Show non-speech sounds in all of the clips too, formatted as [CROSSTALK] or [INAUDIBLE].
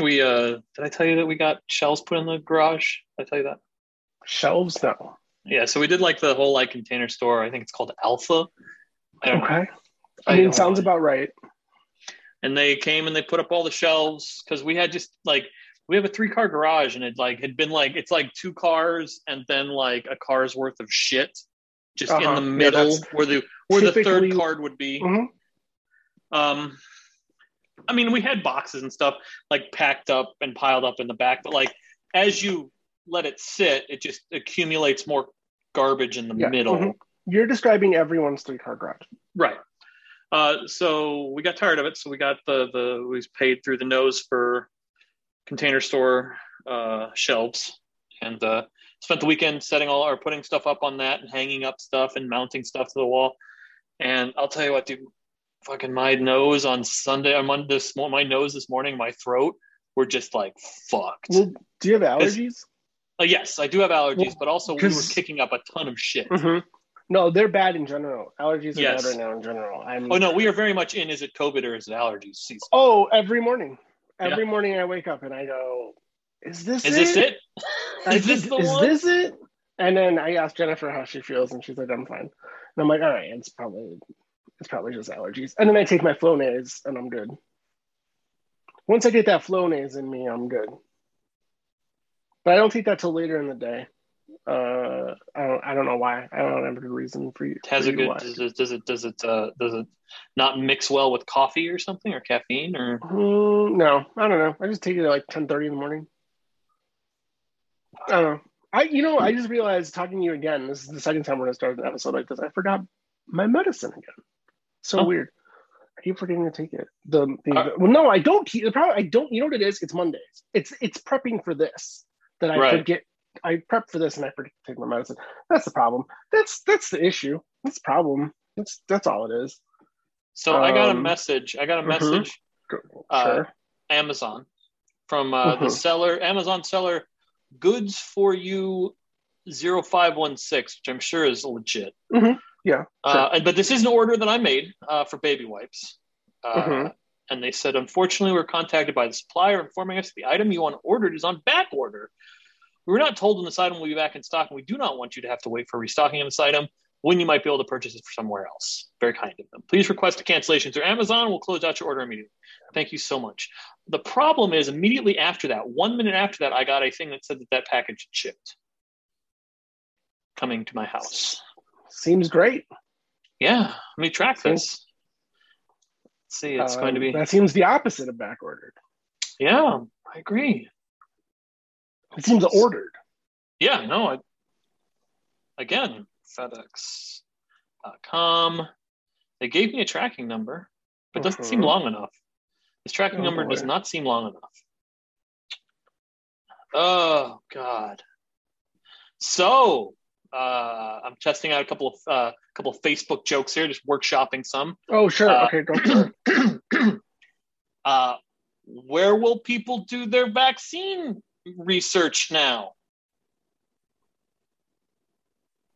We uh did I tell you that we got shelves put in the garage? Did I tell you that? Shelves? though. Yeah, so we did like the whole like container store. I think it's called Elfa. I don't know. Okay. I I mean, don't sounds know. about right. and they came and they put up all the shelves because we had just like we have a three car garage and it like had been like it's like two cars and then like a car's worth of shit just Uh-huh. in the middle that's where the where the third card would be Mhm. um i mean we had boxes and stuff like packed up and piled up in the back but like as you let it sit it just accumulates more garbage in the Yeah, middle mhm. You're describing everyone's three car garage. Right. Uh, so we got tired of it. So we got the the we paid through the nose for container store uh, shelves and uh, spent the weekend setting all our putting stuff up on that and hanging up stuff and mounting stuff to the wall. And I'll tell you what, dude, fucking my nose on Sunday, on Monday, this my nose this morning, my throat were just like fucked. Well, do you have allergies? Uh, yes, I do have allergies, Well, but also we were kicking up a ton of shit. Mhm. No, they're bad in general. Allergies are Yes. bad right now in general. I'm Oh no, we are very much in. Is it COVID or is it allergies season? Oh, every morning. Every morning I wake up and I go, "Is this Is it? this it? [LAUGHS] Is this the is one? this it?" And then I asked Jennifer how she feels, and she's like, "I'm fine." And I'm like, "All right, it's probably it's probably just allergies." And then I take my Flonase, and I'm good. Once I get that Flonase in me, I'm good. But I don't take that till later in the day. Uh, I don't. I don't know why. I don't have a good reason for you. It has for a good does it does it does it uh, does it not mix well with coffee or something or caffeine or Mm, no, I don't know. I just take it at like ten thirty in the morning. I don't know. I you know I just realized talking to you again. This is the second time we're gonna start an episode like this. I forgot my medicine again. So Huh? weird. I keep forgetting to take it. The, the Uh, well, no, I don't keep the problem. I don't. You know what it is? It's Mondays. It's it's prepping for this that I Right. forget. I prep for this and I forget to take my medicine. That's the problem. That's that's the issue. That's the problem. That's that's all it is. so I got a Um, message I got a mhm. message Go- Uh, Sure. Amazon from uh, the Mhm. seller Amazon seller goods for you 0516 which I'm sure is legit Mhm. Yeah, uh, but this is an order that I made uh, for baby wipes. Uh, Mhm. and they said unfortunately we were contacted by the supplier informing us the item you want ordered is on back order. We were not told when this item will be back in stock and we do not want you to have to wait for restocking of this item when you might be able to purchase it for somewhere else. Very kind of them. Please request a cancellation through amazon. We'll close out your order immediately. Thank you so much. The problem is immediately after that one minute after that i got a thing that said that that package had shipped coming to my house Seems great. yeah let me track this Let's see it's going to be That seems the opposite of back ordered. yeah i agree It seems ordered. Yeah, no, I, again, FedEx.com. They gave me a tracking number, but it doesn't seem Mhm. long enough. This tracking Oh, number does not seem long enough. Oh, God. So, uh, I'm testing out a couple of uh, couple of Facebook jokes here, just workshopping some. Oh, sure. Uh, okay, go for it. [CLEARS THROAT] uh, where will people do their vaccine research now?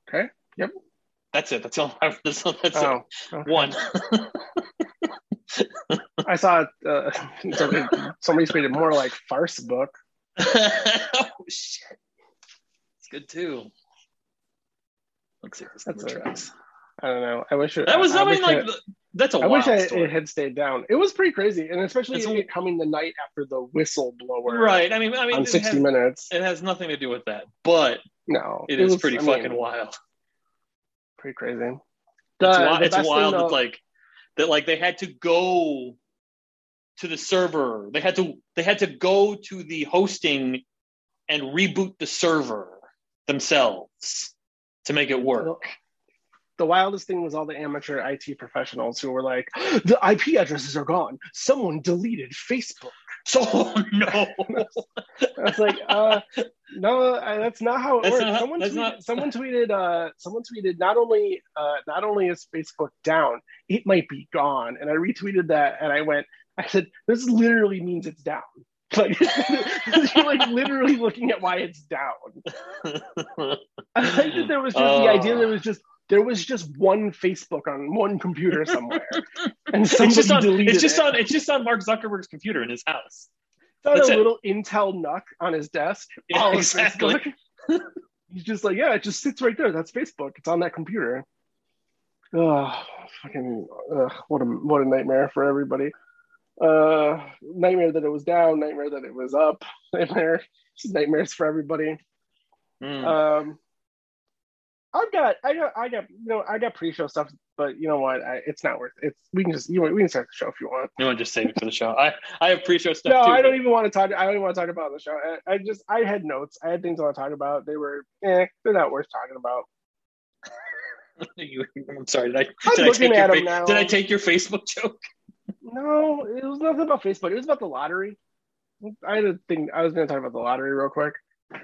Okay. Yep. That's it. That's all. That's, that's Oh, okay. One. [LAUGHS] I saw uh, [LAUGHS] somebody, tweeted more like farce book. [LAUGHS] oh shit. It's good too. Let's see if this That's number a- tracks. I don't know. I wish it. That was. I, mean, wish like it- the- that's a I wild wish I, story. it had stayed down. It was pretty crazy, and especially it a- coming the night after the whistleblower right. I mean, I mean, on 60 has, Minutes. it has nothing to do with that, but No, it is was- pretty I fucking mean, wild. pretty crazy. It's, The- wi- the it's wild though- that like that like they had to go to the server. They had to they had to go to the hosting and reboot the server themselves to make it work. the wildest thing was all the amateur IT professionals who were like, the IP addresses are gone. Someone deleted Facebook. So [LAUGHS] no. [LAUGHS] I was like, uh, no, that's not how it That's works. not someone, tweeted, not- someone tweeted, uh, someone tweeted, not only, uh, not only is Facebook down, it might be gone. And I retweeted that, and I went, I said, this literally means it's down. [LAUGHS] Like, [LAUGHS] you're like literally looking at why it's down. I like that there was just the idea that it was just there was just one Facebook on one computer somewhere, [LAUGHS] and it's somebody just on deleted it's just it. on it's just on Mark Zuckerberg's computer in his house. Found That's a it. little Intel NUC on his desk. Yeah, exactly. He's just like, yeah, it just sits right there. That's Facebook. It's on that computer. Oh, fucking, what a what a nightmare for everybody. Uh, nightmare that it was down. Nightmare that it was up. [LAUGHS] Nightmare, nightmares for everybody. Mm. Um, I've got, I got, I got, you know, I got pre-show stuff, but you know what? I, it's not worth. It's we can just, you know, we can start the show if you want. you want to just save it for the show? I I have pre-show stuff No, too. I don't but- even want to talk. I don't even want to talk about the show. I, I just, I had notes. I had things I want to talk about. They were, eh, they're not worth talking about. [LAUGHS] You- I'm sorry. Did I, did I take your fa- Did I take your Facebook joke? No, it was nothing about Facebook. It was about the lottery. I had a thing. I was going to talk about the lottery real quick.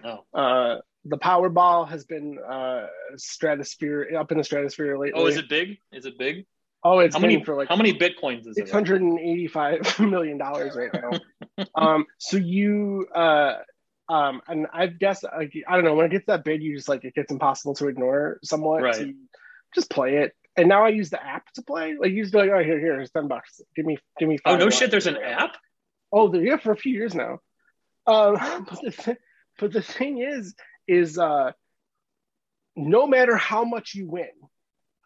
Oh. Uh, the Powerball has been uh stratosphere up in the stratosphere lately. Oh, is it big? Is it big? Oh, it's How many for like How many bitcoins is six it? hundred and eighty-five [LAUGHS] million dollars right now. um, so you, uh, um, and I guess like, I don't know, when it gets that big, you just like it gets impossible to ignore somewhat. Right. So just play it. And now I use the app to play. Like you just be like, oh, here, here, here's ten bucks. Give me, give me. Oh five no dollars." shit! There's an app. Oh, they're yeah for a few years now. Um, [LAUGHS] but, the, th- but the thing is, is uh, no matter how much you win,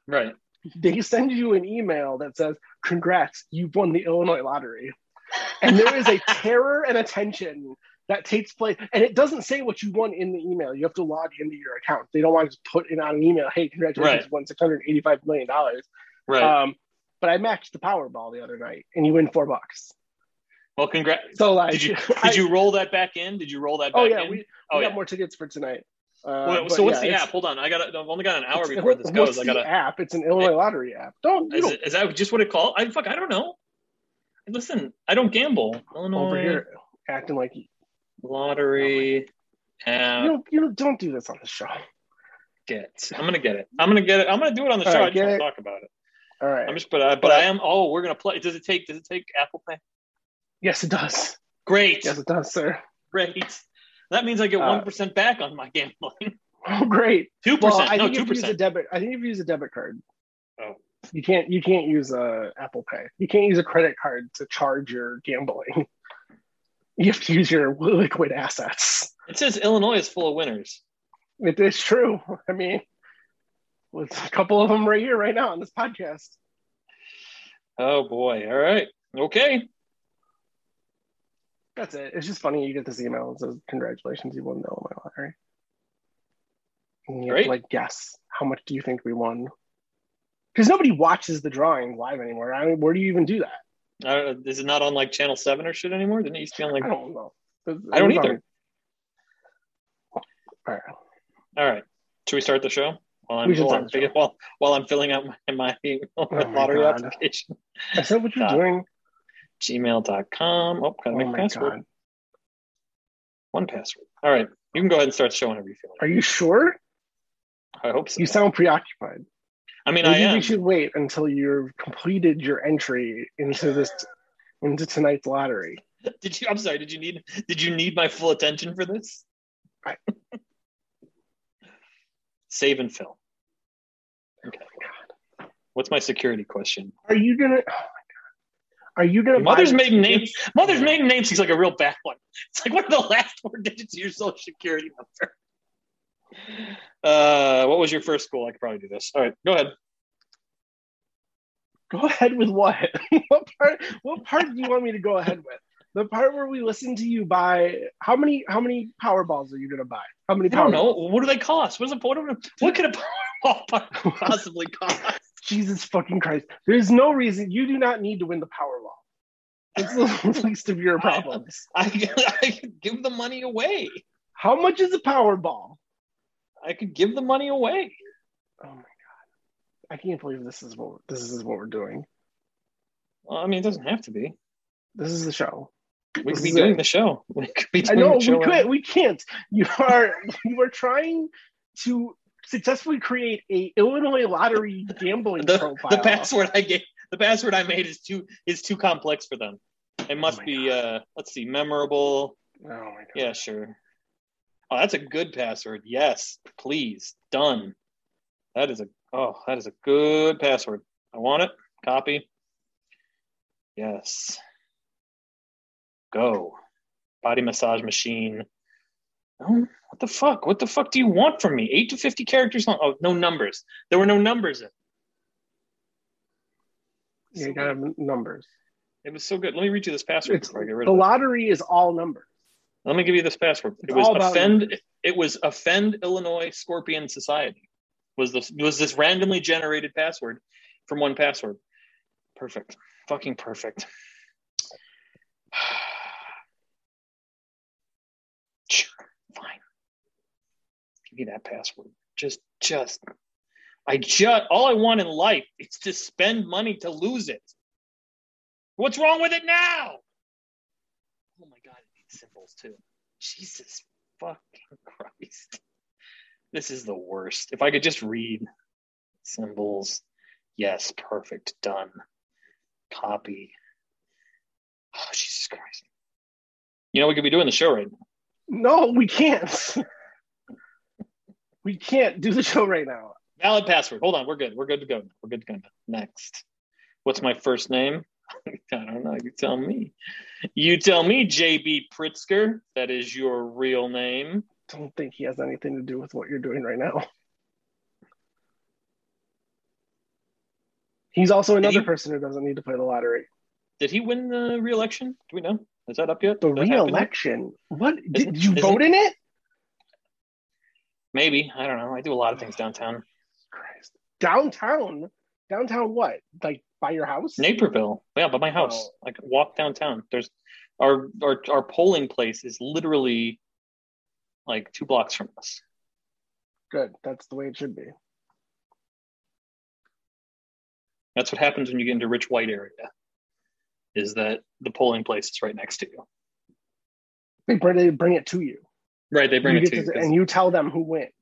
Right. they send you an email that says, "Congrats, you've won the Illinois lottery," and there is a terror and attention that takes place, and it doesn't say what you won in the email. You have to log into your account. They don't want to just put it on an email. Hey, congratulations, Right. you won six hundred eighty-five million dollars. Right. Um, but I matched the Powerball the other night, and you win four bucks. well, congrats. So like, Did you [LAUGHS] I- did you roll that back in? Did you roll that back Oh yeah, in? we, we oh got yeah. more tickets for tonight. Uh, Well, so what's yeah, the app? Hold on, I got. I've only got an hour before this goes. I the gotta. app. It's an Illinois lottery app. Don't Is, don't it, is that just what it called? I fuck. I don't know. Listen, I don't gamble. Illinois over here acting like lottery app. don't you don't, don't this on the show. Get. I'm gonna get it. I'm gonna get it. I'm gonna do it on the All show. right, I just want to talk about it. All right. I'm just, but I, but I am. Oh, we're gonna play. Does it take? Does it take Apple Pay? yes, it does. Great. Yes, it does, sir. Great. That means I get Uh, one percent back on my gambling. [LAUGHS] Oh, great. Two Well, percent. I No, think two if you use a percent. debit, I think if you use a debit card, Oh. you can't you can't use a Apple Pay. You can't use a credit card to charge your gambling. You have to use your liquid assets. It says Illinois is full of winners. It is true. I mean, with a couple of them right here, right now on this podcast. Oh boy. All right. Okay. That's it. It's just funny. You get this email and says, "Congratulations, you won the Illinois lottery." And you like guess how much do you think we won? Because nobody watches the drawing live anymore. I mean, where do you even do that? Uh, is it not on like Channel Seven or shit anymore? Didn't it used to be on like? I don't know. I don't either. on- All right. All right. Should we start the show? While I'm, while, I'm while, while I'm filling out my, my, my lottery God. application. Is that what you're God. doing? Gmail.com. Oh, gotta Oh make my password. god. One password. All right. You can go ahead and start the show whenever you feel Are you sure? I hope so. You sound preoccupied. I mean, I Maybe am. we should wait until you've completed your entry into this into tonight's lottery. [LAUGHS] Did you? I'm sorry. Did you need? Did you need my full attention for this? I- [LAUGHS] Save and fill. Okay. God. What's my security question? Are you gonna? Oh my god. Are you gonna? Your mother's maiden name. Mother's maiden name seems like a real bad one. It's like one of the last four digits of your social security number. Uh, what was your first school? I could probably do this. All right, go ahead. Go ahead with what? [LAUGHS] what part? What part do you want me to go ahead with? The part where we listen to you buy. How many? How many Powerballs are you gonna buy? How many? I don't know. What do they cost? What's the what, what could a Powerball [LAUGHS] possibly cost? [LAUGHS] Jesus fucking Christ! There's no reason you do not need to win the Powerball. It's the least of your problems. I, I could give the money away. How much is a Powerball? I could give the money away. Oh my god! I can't believe this is what this is what we're doing. Well, I mean, it doesn't have to be. This is the show. We This could be doing it. the show. [LAUGHS] We could be I know the we show. could. We can't. You are [LAUGHS] you are trying to successfully create a Illinois lottery gambling [LAUGHS] the, profile. the password I gave, the password I made is too is too complex for them. It must my be. Uh, let's see, memorable. Oh my god! Yeah, sure. Oh, that's a good password. Yes, please. Done. That is a oh, that is a good password. I want it. Copy. Yes. Go. body massage machine. Oh, what the fuck? What the fuck do you want from me? Eight to fifty characters long. Oh, no numbers. There were no numbers in. Yeah, you gotta have numbers. It was so good. Let me read you this password It's, before I get rid the of it. lottery is all numbers. Let me give you this password. It's it was offend. It was offend Illinois Scorpion Society. Was this was this randomly generated password from one password? Perfect. Fucking perfect. [SIGHS] Sure, fine. Give me that password. Just, just. I just all I want in life is to spend money to lose it. What's wrong with it now? Oh my god, it needs symbols too. Jesus fucking Christ. This is the worst. If I could just read symbols. Yes, perfect. Done. Copy. Oh, Jesus Christ. You know, we could be doing the show right now. No, we can't. [LAUGHS] we can't do the show right now. Valid password. Hold on. We're good. We're good to go. We're good to go. Next. What's my first name? I don't know. You tell me. You tell me, JB Pritzker. That is your real name. Don't think he has anything to do with what you're doing right now. He's also another he- person who doesn't need to play the lottery. Did he win the re-election? Do we know? Is that up yet? The Did that yet? re-election. What did you vote in it? Maybe. I don't know. I do a lot of things downtown. Christ. Downtown. Downtown what? Like by your house? Naperville. Yeah, by my oh. house. Oh. Like walk downtown. There's our our our polling place is literally like two blocks from us. Good. That's the way it should be. That's what happens when you get into rich white area. Is that the polling place is right next to you. They bring, they bring it to you. Right, they bring You it to you, and you tell them who wins.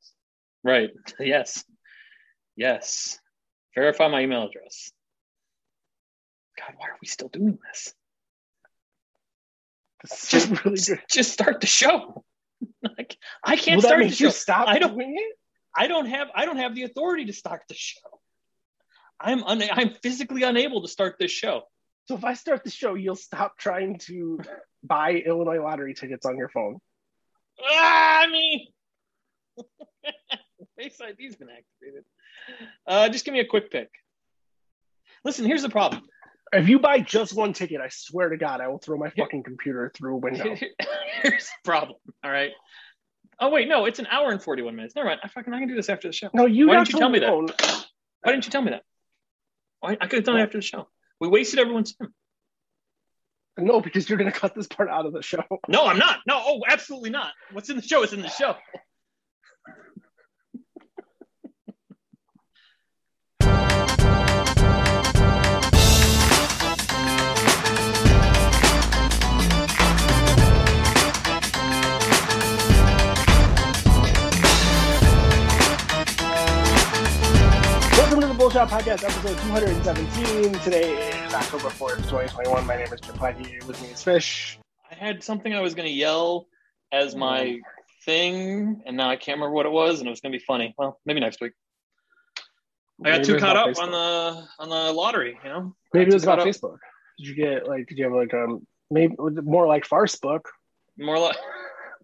Right. [LAUGHS] Yes. Yes. Verify my email address. God, why are we still doing this? This Just, really good. just start the show. [LAUGHS] Like, I can't Will start the you show. stop I don't-? I don't have I don't have the authority to start the show. I'm un, I'm physically unable to start this show. So if I start the show, you'll stop trying to buy Illinois lottery tickets on your phone. Ah, I mean, [LAUGHS] Face ID's been activated. Uh, just give me a quick pick. Listen, here's the problem. If you buy just one ticket, I swear to God, I will throw my fucking computer through a window. [LAUGHS] Here's the problem. All right. Oh wait, no, it's an hour and forty-one minutes. Never mind. I fucking I can do this after the show. No, you Why didn't you tell me that? Why didn't you tell me that? Why, I could have done it after the show. We wasted everyone's time. No, because you're gonna cut this part out of the show. No, I'm not. No, oh, absolutely not. What's in the show is in the show. Welcome to the Bullshot Podcast, episode 217. Today is October 4th, 2021. My name is Plachy. With me is Fish. I had something I was going to yell as my thing, and now I can't remember what it was, and it was going to be funny. Well, maybe next week. I got Maybe too caught up Facebook. on the on the lottery. You know, Maybe it was about. Facebook. Did you get like? Did you have like um maybe more like Farce book, More like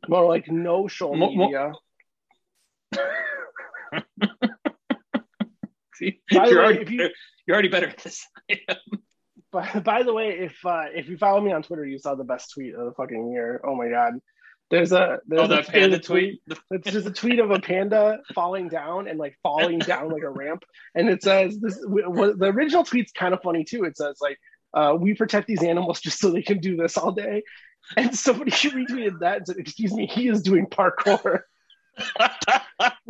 more like no show Mo- mo- media? [LAUGHS] see, By [LAUGHS] you're way, already if you- better, [LAUGHS] you're already better at this. By, by the way, if uh, if you follow me on Twitter, you saw the best tweet of the fucking year. Oh my god, there's a there's oh, there's panda tweet. The- [LAUGHS] It's just a tweet of a panda falling down and like falling down like a ramp, and it says this. w- The original tweet's kind of funny too. It says like, uh, "We protect these animals just so they can do this all day," and somebody retweeted that and said, "Excuse me, he is doing parkour." [LAUGHS]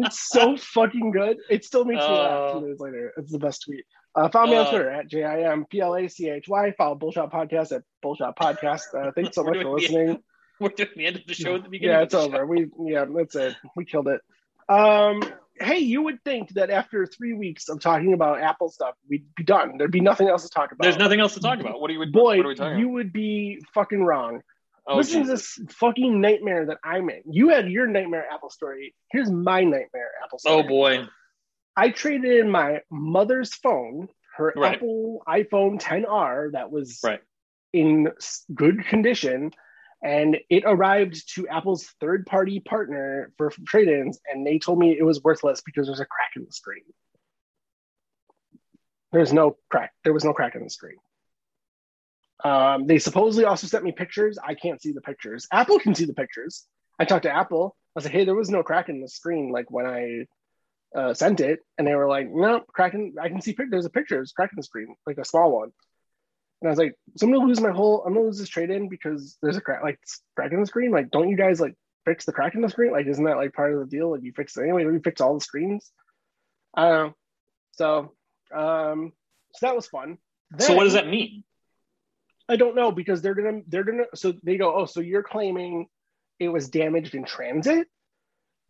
It's so fucking good. It still makes me laugh Oh. two days later. It's the best tweet. Uh, follow me on Uh. Twitter at J I M P L A C H Y. Follow Bullshot Podcast at Bullshot Podcast. Uh, thanks [LAUGHS] so much for the- listening. [LAUGHS] We're doing the end of the show at the beginning. Yeah, it's over. show. We yeah, that's it. We killed it. Um, hey, you would think that after three weeks of talking about Apple stuff, we'd be done. There'd be nothing else to talk about. There's nothing else to talk about. What are you? Boy, what are we talking you about? would be fucking wrong. Oh, to Jesus. this fucking nightmare that I'm in. You had your nightmare Apple story. Here's my nightmare Apple story. Oh boy. I traded in my mother's phone, her Right. Apple iPhone 10R that was Right. in good condition, and it arrived to Apple's third party partner for trade ins, and they told me it was worthless because there's a crack in the screen. There's no crack. There was no crack in the screen. Um, they supposedly also sent me pictures. I can't see the pictures. Apple can see the pictures. I talked to Apple. I was like, "Hey, there was no crack in the screen like when I uh, sent it," and they were like, "No, cracking. I can see pic- there's a picture. There's a crack in the screen, like a small one." And I was like, "So I'm gonna lose my whole. I'm gonna lose this trade in because there's a crack, like crack in the screen. Like, don't you guys like fix the crack in the screen? Like, isn't that like part of the deal? Like, you fix it anyway. You fix all the screens. I don't know. So, um, so that was fun. so what does that mean? I don't know because they're gonna they're gonna so they go oh so you're claiming it was damaged in transit.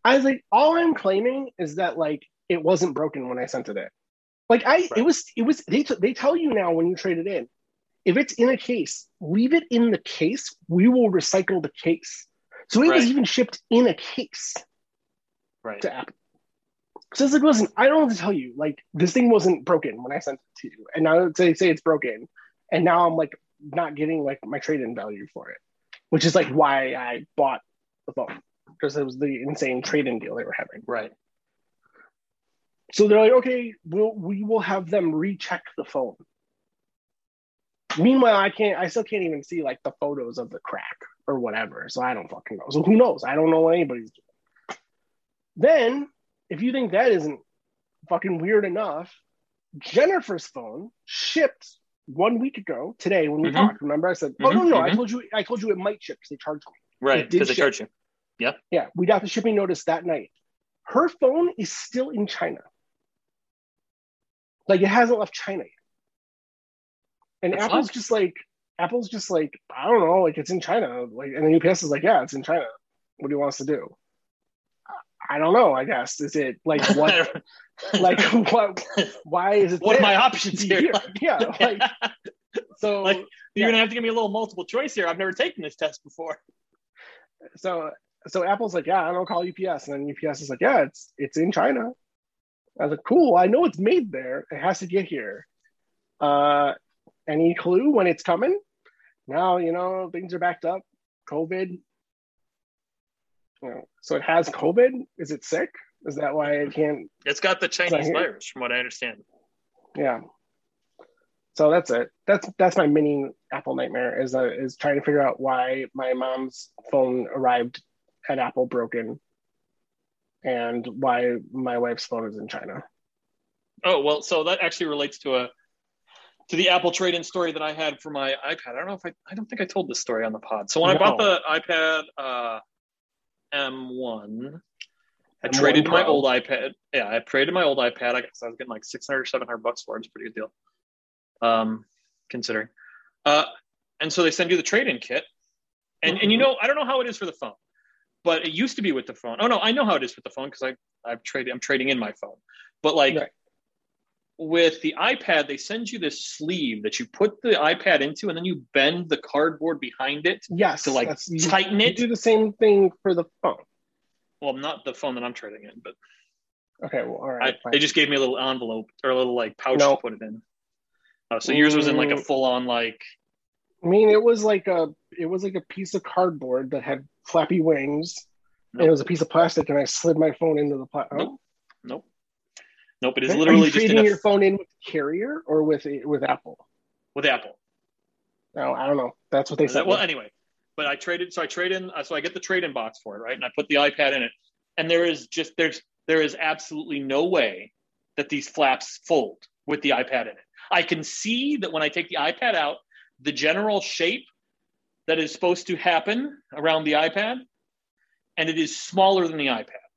I was like all I'm claiming is that like it wasn't broken when I sent it in. Like I Right. it was it was they t- they tell you now when you trade it in if it's in a case leave it in the case we will recycle the case. So it was even shipped in a case Right. to Apple. So it's like, listen, I don't have to tell you, like, this thing wasn't broken when I sent it to you. And now they say it's broken. And now I'm like not getting like my trade-in value for it. Which is like why I bought the phone. Because it was the insane trade-in deal they were having. Right. So they're like, okay, we'll we will have them recheck the phone. Meanwhile, I can't I still can't even see like the photos of the crack or whatever. So I don't fucking know. So who knows? I don't know what anybody's doing. Then, if you think that isn't fucking weird enough, Jennifer's phone shipped one week ago today when we Mhm. talked. Remember, I said, "Oh no, Mhm, no, I mhm. told you, I told you it might ship because they charged me." Right. Because they ship. charge you. Yeah, yeah. we got the shipping notice that night. Her phone is still in China. Like it hasn't left China yet. And That's Apple's odd. just like Apple's just like, I don't know, like it's in China. Like and then UPS is like, yeah, it's in China. What do you want us to do? I don't know, I guess. Is it like what [LAUGHS] like what why is it what are my options here? Here. [LAUGHS] [LAUGHS] Yeah, like so Like, You're Yeah. gonna have to give me a little multiple choice here. I've never taken this test before. so so Apple's like, yeah, I don't call UPS, and then UPS is like, yeah, it's it's in China. I was like, cool. I know it's made there. It has to get here. Uh, any clue when it's coming? Now you know things are backed up. COVID. You know, so it has COVID. Is it sick? Is that why it can't? It's got the Chinese virus, from what I understand. Yeah. So that's it. That's that's my mini Apple nightmare is uh, is trying to figure out why my mom's phone arrived at Apple broken, and why my wife's phone is in China. Oh well, so that actually relates to a to the Apple trade-in story that I had for my iPad. I don't know if I I don't think I told this story on the pod. So when I bought the iPad uh, M1, I M1 traded my old iPad. Yeah, I traded my old iPad. I guess I was getting like 600 or 700 bucks for it. It's a pretty good deal, um, considering. Uh, and so they send you the trade-in kit, and and you Mhm. know I don't know how it is for the phone, but it used to be with the phone. Oh no, I know how it is with the phone because I I've traded I'm trading in my phone, but like. Right. With the iPad, they send you this sleeve that you put the iPad into, and then you bend the cardboard behind it Yes, to like tighten it. do the same thing for the phone. Well, not the phone that I'm trading in, but Okay, well, all I, they just gave me a little envelope or a little like pouch No. to put it in. Oh, so yours was in like a Mm. full on like I mean, it was like a it was like a piece of cardboard that had flappy wings. And it was a piece of plastic, and I slid my phone into the plastic. Nope. nope, nope. It is Are you literally just trading your phone in with carrier or with with Apple? with Apple. No, I don't know. That's what they said. Well, anyway, but I traded. So I trade in. Uh, so I get the trade in box for it, right? And I put the iPad in it, and there is just there's there is absolutely no way that these flaps fold with the iPad in it. I can see that when I take the iPad out, the general shape that is supposed to happen around the iPad, and it is smaller than the iPad,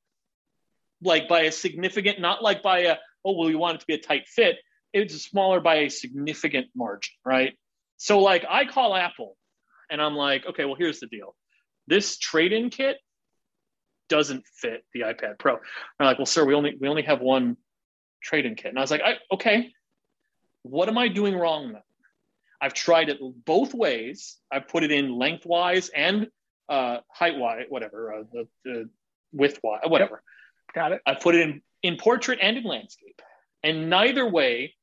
like by a significant, not like by a oh well, we want it to be a tight fit. It's smaller by a significant margin, right? So like I call Apple and I'm like, okay, well here's the deal. This trade-in kit doesn't fit the iPad Pro. And they're like, well, sir, we only we only have one trade-in kit. And I was like, I, okay, what am I doing wrong then? I've tried it both ways. I've put it in lengthwise and uh, height-wise, whatever, uh, the, the width-wise, whatever. Got it. I put it in, in portrait and in landscape. And neither way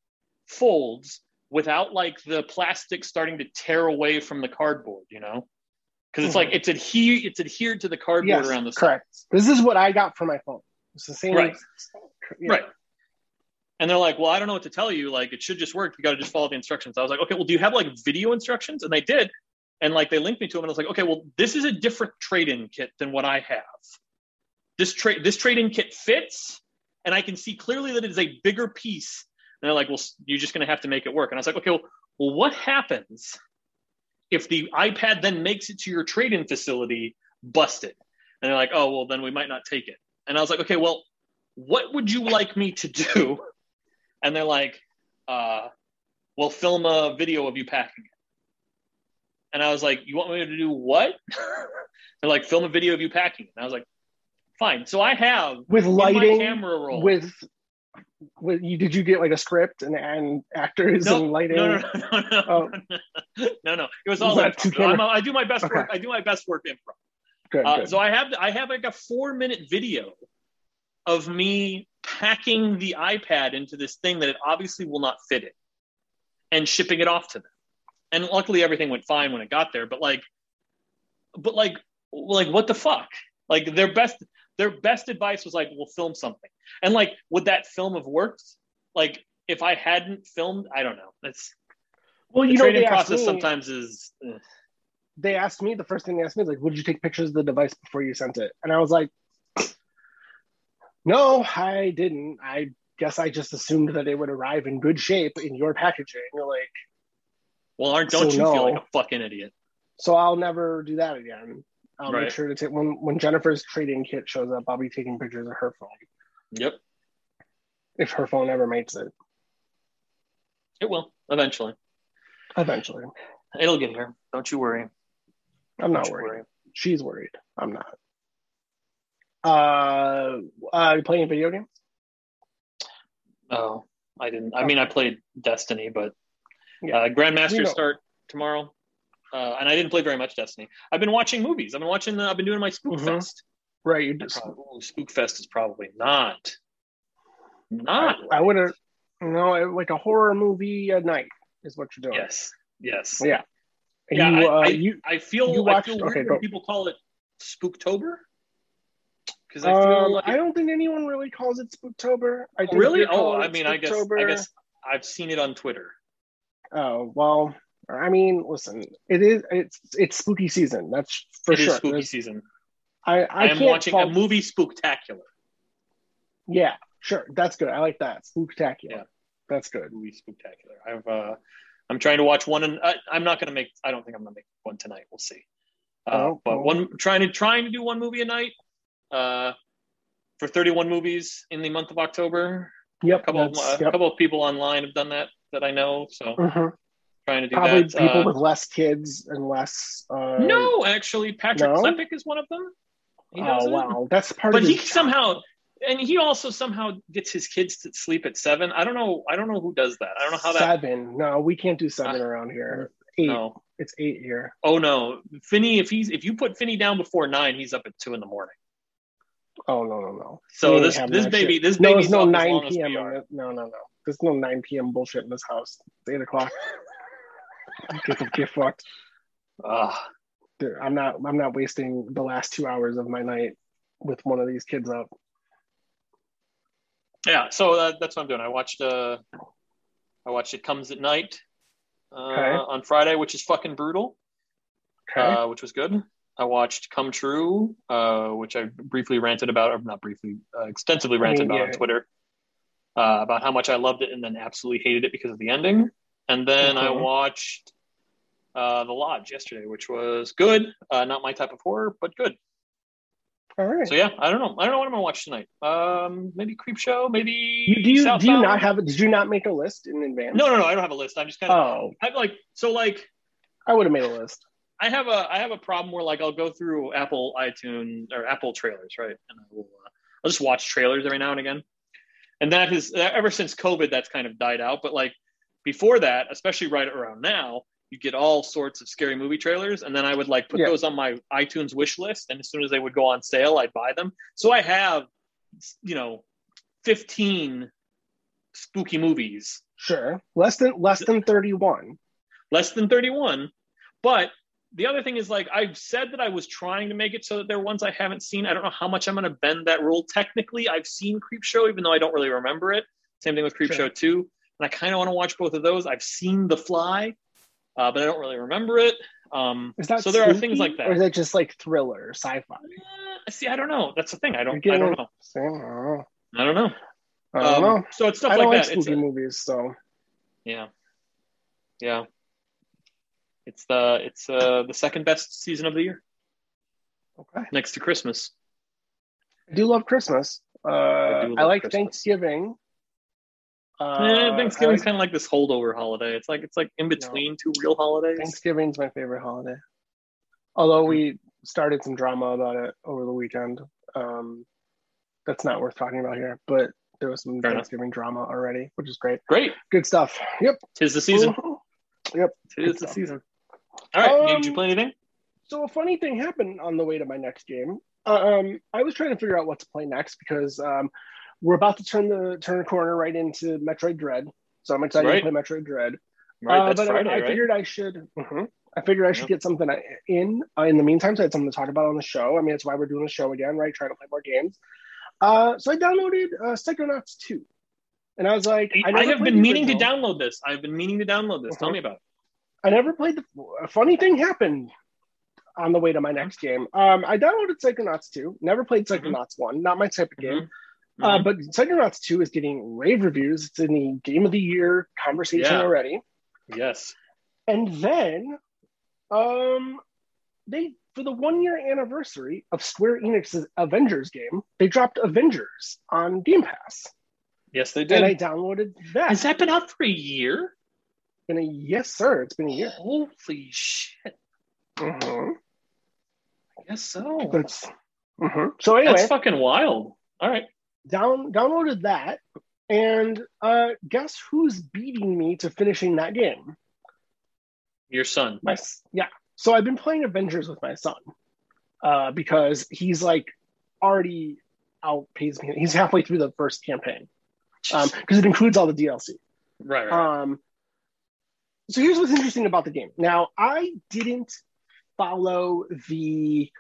folds without like the plastic starting to tear away from the cardboard, you know? because it's mm-hmm. like it's adhered it's adhered to the cardboard Yes, around the side. correct. This is what I got for my phone. It's the same. Right. Yeah. Right. And they're like, well, I don't know what to tell you. Like, it should just work. You got to just follow the instructions. I was like, okay, well, do you have like video instructions? And they did. And like, they linked me to them. And I was like, okay, well, this is a different trade in kit than what I have. This trade, this trade in kit fits. And I can see clearly that it is a bigger piece. And they're like, well, you're just going to have to make it work. And I was like, okay, well, what happens if the iPad then makes it to your trade in facility busted? And they're like, oh, well, then we might not take it. And I was like, okay, well, what would you like me to do? [LAUGHS] And they're like, uh, well, film a video of you packing it. And I was like, you want me to do what? [LAUGHS] they're like, film a video of you packing it. And I was like, fine. So I have With in lighting, camera roll. with with you, did you get like a script and, and actors no, and lighting? no, no, no, no, Oh. [LAUGHS] no, no. It was all that improv. two camera- I'm a- I do my best Okay. work. I do my best work improv. Good, Uh, good. so I have I have like a four minute video of me packing the iPad into this thing that it obviously will not fit in, and shipping it off to them. And luckily everything went fine when it got there. But like, but like, like what the fuck? Like their best their best advice was like, "We'll film something." And like, would that film have worked? Like if I hadn't filmed, I don't know. That's well, the you know, trading they asked, process me, sometimes is. eh. they asked me the first thing they asked me is like, "Would you take pictures of the device before you sent it?" And I was like, "No, I didn't. I guess I just assumed that it would arrive in good shape in your packaging." Like, Well, aren't don't So you feel like a fucking idiot? so I'll never do that again. I'll make sure to take when when Jennifer's trading kit shows up. I'll be taking pictures of her phone Yep, if her phone ever makes it. it will eventually. Eventually, It'll get here. Don't you worry. I'm not Don't you worried. worry. She's worried. I'm not. Uh, uh, you playing video games? Oh, I didn't. I mean, I played Destiny, but Yeah. uh, Grandmaster We know. start tomorrow, uh, and I didn't play very much Destiny. I've been watching movies. I've been watching. The, I've been doing my Spook Mhm. Fest. Right. You just. Ooh, Spook Fest is probably not. Not. I, I would have. No, it- like a horror movie at night is what you're doing. Yes. Yes. Yeah. And Yeah, you, I- uh, I- you, I feel. You I feel weird okay, when people call it Spooktober. Because I feel um, like I don't think anyone really calls it Spooktober. I think really. Oh, I mean, I guess. I guess I've seen it on Twitter. Oh well, I mean, listen, it is it's it's spooky season. That's for It is sure. spooky There's- season. I I, I, am watching fault- a movie spooktacular. Yeah, sure. That's good. I like that. Spooktacular. Yeah. That's good. movie spectacular. I've uh, I'm trying to watch one, and I, I'm not going to make. I don't think I'm going to make one tonight. We'll see. Uh, Oh, but well. one trying to trying to do one movie a night. Uh, for 31 movies in the month of October. Yep. A couple of, a yep. couple of people online have done that that I know. So Mhm. Trying to do Probably that. people Uh, with less kids and less. Uh, no, actually, Patrick No? Klepek is one of them. He Oh wow, that's part but of he job. somehow and he also somehow gets his kids to sleep at seven. I don't know. I don't know who does that. I don't know how that. seven. No, we can't do seven Uh, around here. Eight. No. It's eight here. Oh no, Finney. If he's if you put Finney down before nine, he's up at two in the morning. Oh no no no. So this this baby shit. this no, baby's no up as nine long as we p.m. are. No no no. There's no nine p.m. bullshit in this house. It's eight o'clock. [LAUGHS] get, the- get fucked. Dude, I'm not. I'm not wasting the last two hours of my night with one of these kids up. yeah. So uh, that's what I'm doing. I watched uh, I watched It Comes at Night uh, Okay. on Friday, which is fucking brutal. Okay. uh, which was good. I watched Come True, uh, which I briefly ranted about, or not briefly, uh, extensively I ranted mean, about yeah. on Twitter uh, about how much I loved it and then absolutely hated it because of the ending. And then I Mhm. watched uh, The Lodge yesterday, which was good. Uh, not my type of horror, but good. All right. So yeah, I don't know. I don't know what I'm gonna watch tonight. Um, maybe Creep Show. Maybe you, do you do you not have? Did you not make a list in advance? No, no, no. I don't have a list. I'm just kind of. Oh, I'm like so like I would have made a list. I have a I have a problem where like I'll go through Apple iTunes or Apple trailers, right? And I will uh, I'll just watch trailers every now and again. And that has ever since COVID, that's kind of died out. But like before that, especially right around now, you get all sorts of scary movie trailers, and then I would like put Yeah. those on my iTunes wish list, and as soon as they would go on sale, I'd buy them. So I have, you know, fifteen spooky movies Sure. Less than less than thirty-one. less than 31 but the other thing is like I've said that I was trying to make it so that there are ones I haven't seen. I don't know how much I'm going to bend that rule. Technically, I've seen Creep Show, even though I don't really remember it. Same thing with Creep Sure. Show 2. And I kind of want to watch both of those. I've seen The Fly, uh, but I don't really remember it. Um, Is that so there are things like that. or is that just like thriller, sci-fi? Uh, see, I don't know. That's the thing. I don't. I don't know. I don't know. I don't know. I don't Um, know. So it's stuff I don't like like that. It's a- movies, so yeah, yeah. It's the it's uh the second best season of the year, okay. next to Christmas. I do love Christmas. Uh, I, do love like Christmas. Thanksgiving. Uh, I Thanksgiving's kind of like this holdover holiday. It's like it's like in between two real holidays. Thanksgiving's my favorite holiday. Although we started some drama about it over the weekend. Um, that's not worth talking about here, but there was some Fair enough. Thanksgiving drama already, which is great. Great, Good stuff. Yep. tis the season. [LAUGHS] Yep. Tis the season. All right, Um, did you play anything? So a funny thing happened on the way to my next game. Um, I was trying to figure out what to play next because um, we're about to turn the turn a corner right into Metroid Dread. So I'm excited Right. to play Metroid Dread. Right, Uh, but I- Friday, I, right? figured I should. mhm. I figured I should get something in uh, in the meantime. So I had something to talk about on the show. I mean, it's why we're doing the show again, right? Trying to play more games. Uh, so I downloaded uh, Psychonauts 2, and I was like, I, I, have been meaning to download this. I've been meaning to download this. Tell Mhm. me about it. I never played the. A funny thing happened on the way to my next game. Um, I downloaded Psychonauts 2. Never played Mhm. Psychonauts 1. Not my type of game. Uh, Mhm. but Psychonauts 2 is getting rave reviews. It's in the Game of the Year conversation Yeah. already. yes. And then, um, they for the one year anniversary of Square Enix's Avengers game, they dropped Avengers on Game Pass, Yes, they did. and I downloaded that. Has that been out for a year? Been a yes, sir. It's been a year. Holy shit. Mhm. I guess so. That's mm-hmm. so. Anyway, That's fucking wild. All right. Down downloaded that, and uh, guess who's beating me to finishing that game? Your son. My yeah. So I've been playing Avengers with my son uh, because he's like already outpaced me. He's halfway through the first campaign because it includes all the DLC. right, right. Um, so here's what's interesting about the game. Now, I didn't follow the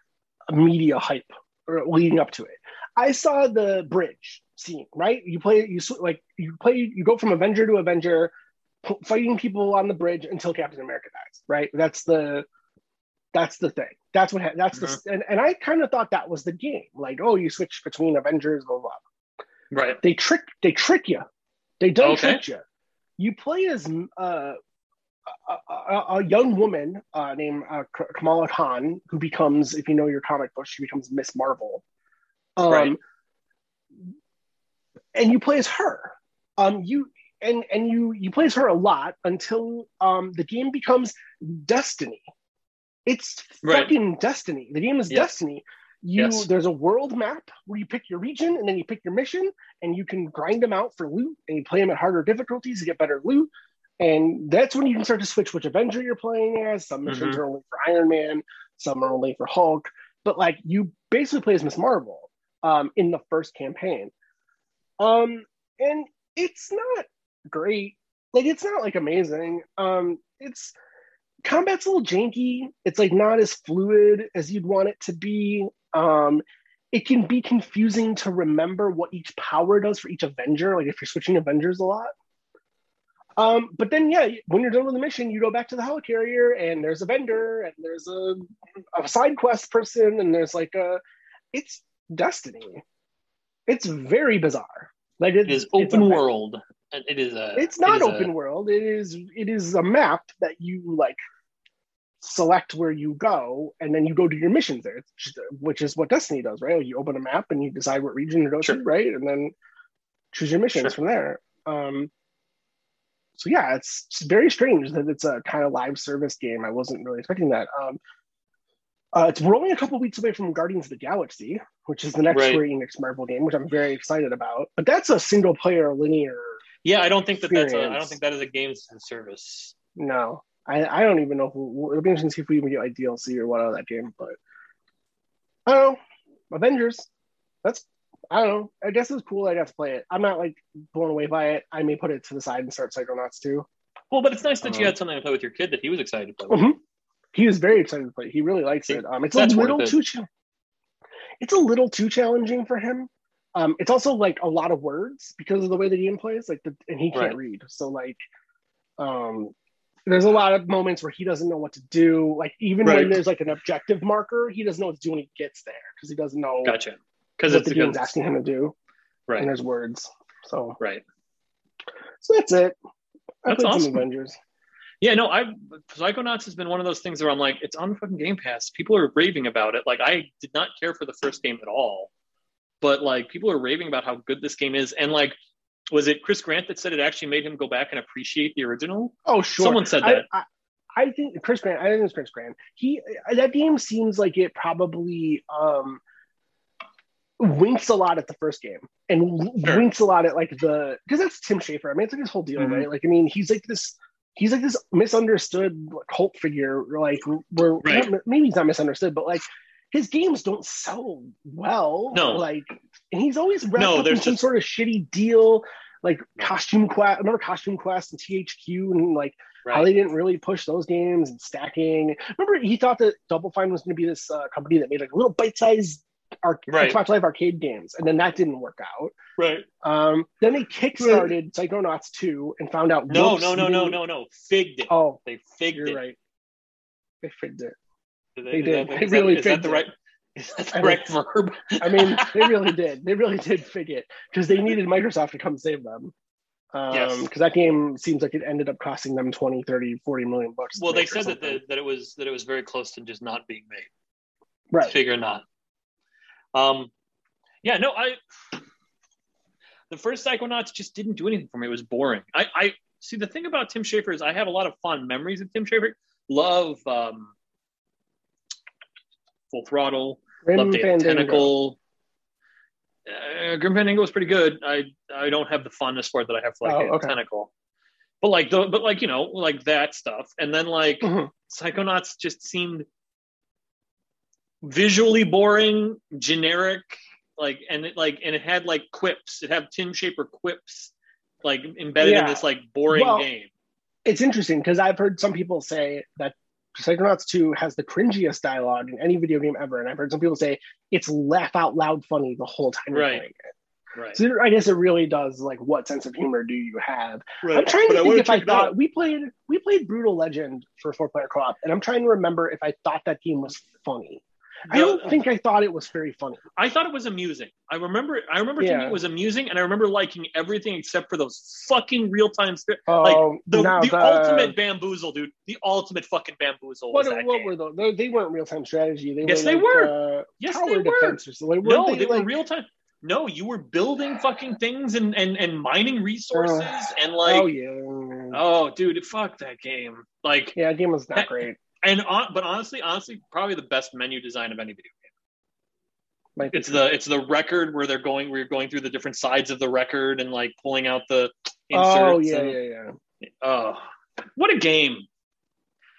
media hype or leading up to it. I saw the bridge scene, right? You play, you sw- like, you play, you go from Avenger to Avenger, p- fighting people on the bridge until Captain America dies, right? That's the, that's the thing. That's what, ha- that's the, and, and I kind of thought that was the game. Like, oh, you switch between Avengers, blah, blah, blah right. they trick they trick you they don't Okay. trick you you play as uh, a, a, a young woman uh, named uh, kamala khan who becomes if you know your comic book she becomes miss marvel um, Right. and you play as her um, you and and you you play as her a lot until um, the game becomes destiny it's Right. fucking destiny the game is Yes. destiny you Yes. there's a world map where you pick your region and then you pick your mission and you can grind them out for loot and you play them at harder difficulties to get better loot and that's when you can start to switch which avenger you're playing as some missions Mhm. are only for iron man some are only for hulk but like you basically play as miss marvel um, in the first campaign. Um, and it's not great. Like it's not like amazing. Um, it's combat's a little janky. It's like not as fluid as you'd want it to be. Um, it can be confusing to remember what each power does for each Avenger, like if you're switching Avengers a lot. Um, but then, yeah, when you're done with the mission, you go back to the helicarrier, and there's a vendor, and there's a, a side quest person, and there's like a, it's Destiny. It's very bizarre. Like it's, It is open ma- world. It is a. It's not it is a- open world. It is it is a map that you like select where you go, and then you go do your missions there, which is what Destiny does, right? You open a map and you decide what region to go Sure. to, right? And then choose your missions Sure. from there. Um, so yeah, it's, it's very strange that it's a kind of live service game. I wasn't really expecting that. Um, uh, it's we're only a couple weeks away from Guardians of the Galaxy, which is the next Right. Square Enix Marvel game, which I'm very excited about. But that's a single player linear. Yeah, I don't think that that's a. I experience. don't think that is a games service. No, I, I don't even know if it'll be interesting to see if we even get like DLC or what out of that game. But I don't know. Avengers. That's I don't know. I guess it's cool. I got to play it. I'm not like blown away by it. I may put it to the side and start Psychonauts too. Well, but it's nice that you Um, had something to play with your kid that he was excited to play. He was very excited to play. He really likes it. Um, it's a That's worth little it. too. Cha- it's a little too challenging for him. Um, it's also like a lot of words because of the way the game plays. Like, the, and he can't Right. read, so like, um, there's a lot of moments where he doesn't know what to do. Like, even when there's like an objective marker, he doesn't know what to do when he gets there because he doesn't know Gotcha. Because it's the game's asking him to do. right, And there's words. So, right. so that's it. I That's awesome. some Avengers. Yeah, no, I Psychonauts has been one of those things where I'm like, it's on fucking Game Pass. People are raving about it. Like, I did not care for the first game at all, but like, people are raving about how good this game is. And like, was it Chris Grant that said it actually made him go back and appreciate the original? Oh, sure. Someone said that. I, I think Chris Grant. I think it's Chris Grant. He that game seems like it probably um, winks a lot at the first game and Sure. winks a lot at like the because that's Tim Schafer. I mean, it's like his whole deal, Mhm. right? Like, I mean, he's like this. He's like this misunderstood cult figure. Like, where Right. maybe he's not misunderstood, but like his games don't sell well. No. like, and he's always wrapped No, up in some just- sort of shitty deal. Like costume quest, remember costume quest and THQ and like how they didn't really push those games and stacking. Remember, he thought that Double Fine was going to be this uh, company that made like a little bite-sized ar- Right. Xbox Live arcade games, and then that didn't work out. Right. Um, then they kickstarted Psychonauts 2 and found out. No, no, no, no, no, no. Figged it. Oh, They figged you're it. right. They figged it. Did They is did. that- They is that- really is that the right? Is that the I mean- verb? I mean, [LAUGHS] they really did. They really did fig it because they needed Microsoft to come save them. Um, Yes. because that game seems like it ended up costing them 20, 30, 40 million bucks. well, they said that the, that it was that it was very close to just not being made. right. Figure not. Um, yeah, no, I. The first Psychonauts just didn't do anything for me. It was boring. I, I see the thing about Tim Schafer is I have a lot of fond memories of Tim Schafer. Love um, Full Throttle. Grim Love Day the Fandango. Tentacle. Uh, Grim Fandango was pretty good. I I don't have the fondness for it that I have for like Oh, the okay. Tentacle. But like the but like you know like that stuff, and then like Mhm. Psychonauts just seemed visually boring, generic, like and it like and it had like quips. It had Tim Schafer quips, like embedded in this like boring Well, game. it's interesting because I've heard some people say that Psychonauts 2 has the cringiest dialogue in any video game ever. And I've heard some people say it's laugh out loud funny the whole time you're Right. playing it. Right. So I guess it really does like what sense of humor do you have? right. I'm trying to But think wanna if I out. thought we played we played Brutal Legend for four player co-op, and I'm trying to remember if I thought that game was funny. I don't think I thought it was very funny. I thought it was amusing. I remember I remember Yeah. thinking it was amusing, and I remember liking everything except for those fucking real time script. Oh, Like the, now the, the- ultimate bamboozle, dude. The ultimate fucking bamboozle. What, that what game. were those? They, they weren't real time strategy. They Yes, were they like, were. Uh, Yes, tower they were. something. No, they, were like- real time. No, you were building fucking things and and, and mining resources and like oh yeah, oh dude, fuck that game. Like yeah. Game was not that- great. And on, but honestly, honestly, probably the best menu design of any video game. Might It's the it's the record where they're going where you're going through the different sides of the record and like pulling out the inserts. oh yeah, and- yeah, yeah. Oh, what a game!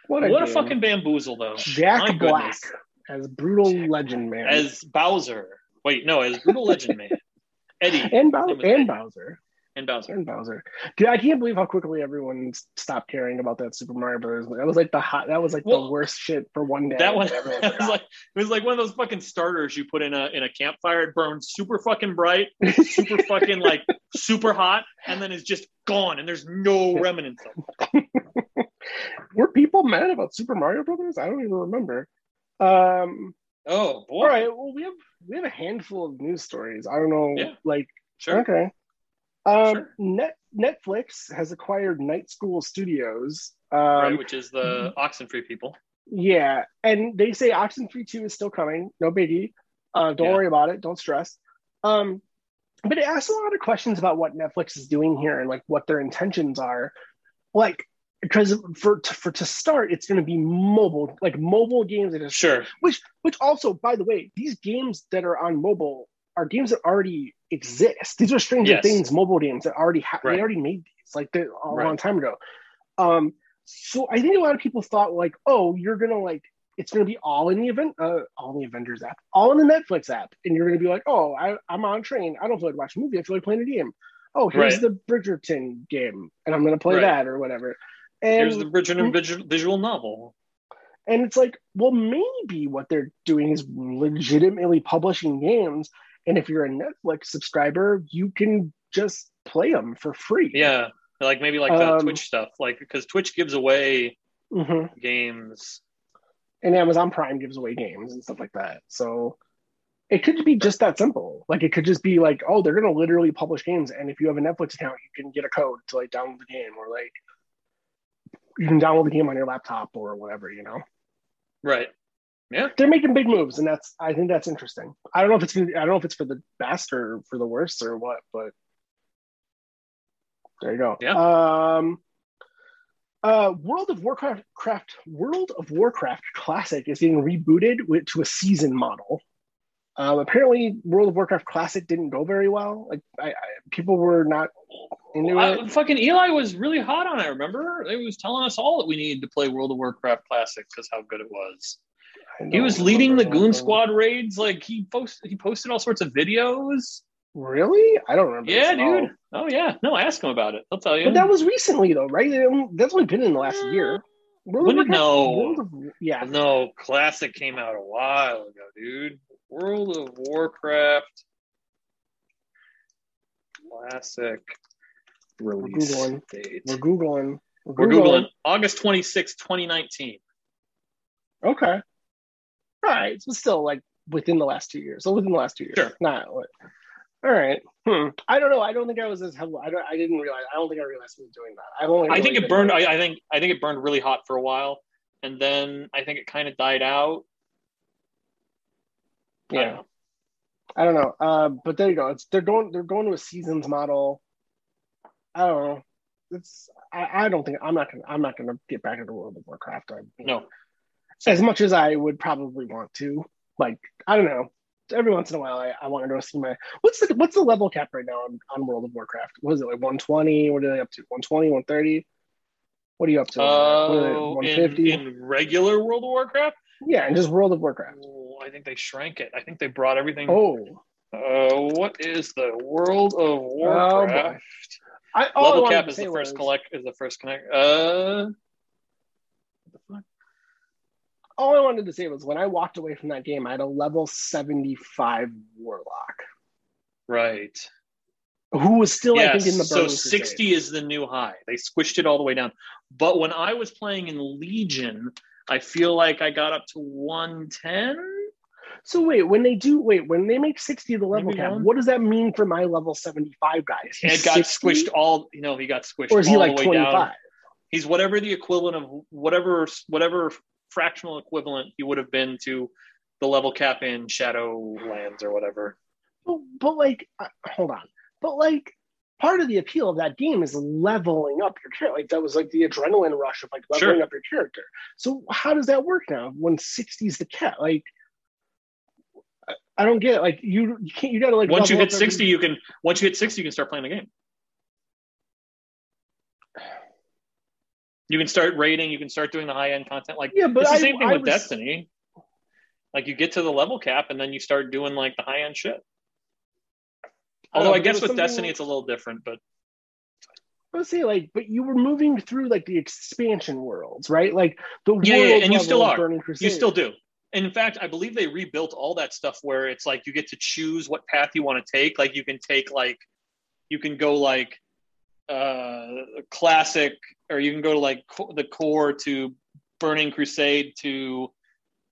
What What a, a, fucking bamboozle, though. Jack My Black goodness. as brutal legend man As Bowser. Wait, no, as Brutal Legend Man. [LAUGHS] Eddie and Bow- Same with Eddie. and Bowser and Bowser. and Bowser. Dude, I can't believe how quickly everyone stopped caring about that Super Mario Brothers. That was like the hot. That was like Well, the worst shit for one day. That one Everyone [LAUGHS] was like it was like one of those fucking starters you put in a in a campfire. It burns super fucking bright, super [LAUGHS] fucking like super hot, and then it's just gone, and there's no [LAUGHS] remnants of it. Were people mad about Super Mario Brothers? I don't even remember. Um, Oh boy! all right. Well, we have we have a handful of news stories. I don't know. Yeah. Like, Sure. okay. Um, Sure. Net Netflix has acquired Night School Studios. Um, right, which is the Oxenfree people. Yeah, and they say Oxenfree 2 is still coming. No biggie. Uh, don't Yeah. worry about it. Don't stress. Um, but it asks a lot of questions about what Netflix is doing here and like what their intentions are. Like, because for for to start, it's going to be mobile, like mobile games. That is Sure. which which also, by the way, these games that are on mobile are games that already exist. These are Stranger Yes. Things mobile games that already ha- Right. they already made these like they, a Right. long time ago. Um, so I think a lot of people thought like, oh, you're gonna like it's gonna be all in the event, uh, all in the Avengers app, all in the Netflix app, and you're gonna be like, oh, I, I'm on train. I don't feel like watching a movie. I feel like playing a game. Oh, here's Right. the Bridgerton game, and I'm gonna play that or whatever. And Here's the Bridgerton visual, visual novel. And it's like, well, maybe what they're doing is legitimately publishing games. And if you're a Netflix subscriber, you can just play them for free. Yeah, like maybe like the Um, Twitch stuff, like because Twitch gives away hmm games. And Amazon Prime gives away games and stuff like that. So it could be just that simple. Like it could just be like, oh, they're going to literally publish games. And if you have a Netflix account, you can get a code to like download the game or like you can download the game on your laptop or whatever, you know? Right. Yeah. they're making big moves, and that's I think that's interesting. I don't know if it's gonna, I don't know if it's for the best or for the worst or what, but there you go. Yeah. Um, uh, World of Warcraft Craft World of Warcraft Classic is being rebooted with, to a season model. Um, apparently, World of Warcraft Classic didn't go very well. Like, I, I, people were not into I- it. fucking Eli was really hot on it. Remember, he was telling us all that we needed to play World of Warcraft Classic because how good it was. He was leading the Goon. Squad raids. Like he posted, he posted all sorts of videos. Really? I don't remember. Yeah, dude. Oh yeah. No, ask him about it. He'll tell you. But that was recently, though, right? That's only been in the last year. World When of no. World of, yeah. No, Classic came out a while ago, dude. World of Warcraft Classic release We're Googling. date. We're googling. We're Googling August 26, 2019. Okay. All right. So still like within the last two years. So within the last two years. Sure. Not. All right. Hmm. I don't know. I don't think I was as. I don't. I didn't realize. I don't think I realized he was doing that. I've only. I think it burned. I, I think I think it burned really hot for a while, and then I think it kind of died out. I don't yeah. know. I don't know. Uh, but there you go. It's they're going. They're going to a seasons model. I don't know. It's. I, I don't think I'm not gonna. I'm not gonna get back into World of Warcraft. I, No. As much as I would probably want to. Like I don't know. Every once in a while, I, I want to go see my what's the what's the level cap right now on, on World of Warcraft? What is it like 120? What are they up to? 120, 130? What are you up to? Oh, are they, in, 150? in regular World of Warcraft, yeah, and just World of Warcraft. oh, I think they shrank it. I think they brought everything. Oh, Uh, what is the World of Oh, Warcraft? boy. I Level cap to is the first collect is the first connect. Uh, the? All I wanted to say was when I walked away from that game, I had a level 75 Warlock Right. who was still, I think, in the so Burning Crusade. 60 is the new high. They squished it all the way down. But when I was playing in Legion, I feel like I got up to 110. So wait, when they do wait, when they make 60 the level cap, what does that mean for my level 75 guys? It got squished all. You know, he got squished or is he like the way 25? down. He's whatever the equivalent of whatever whatever fractional equivalent he would have been to the level cap in Shadowlands or whatever. But, but like, uh, hold on. But like, part of the appeal of that game is leveling up your character. Like that was like the adrenaline rush of like leveling Sure. up your character. So how does that work now when 60 is the cap? Like, I- don't get it. Like you, you can't. You gotta like Once you hit 60, you can once you hit 60, you can start playing the game. You can start rating, you can start doing the high end content. Like Yeah, but it's the I- same thing I with was- Destiny. Like you get to the level cap and then you start doing like the high end shit. Oh, Although know, I guess with Destiny it's a little different, but would say like, but you were moving through like the expansion worlds, right? Like the Yeah, yeah, and you still are. You still do. And in fact, I believe they rebuilt all that stuff where it's like you get to choose what path you want to take. Like you can take like you can go like uh classic or you can go to like co- the core to Burning Crusade to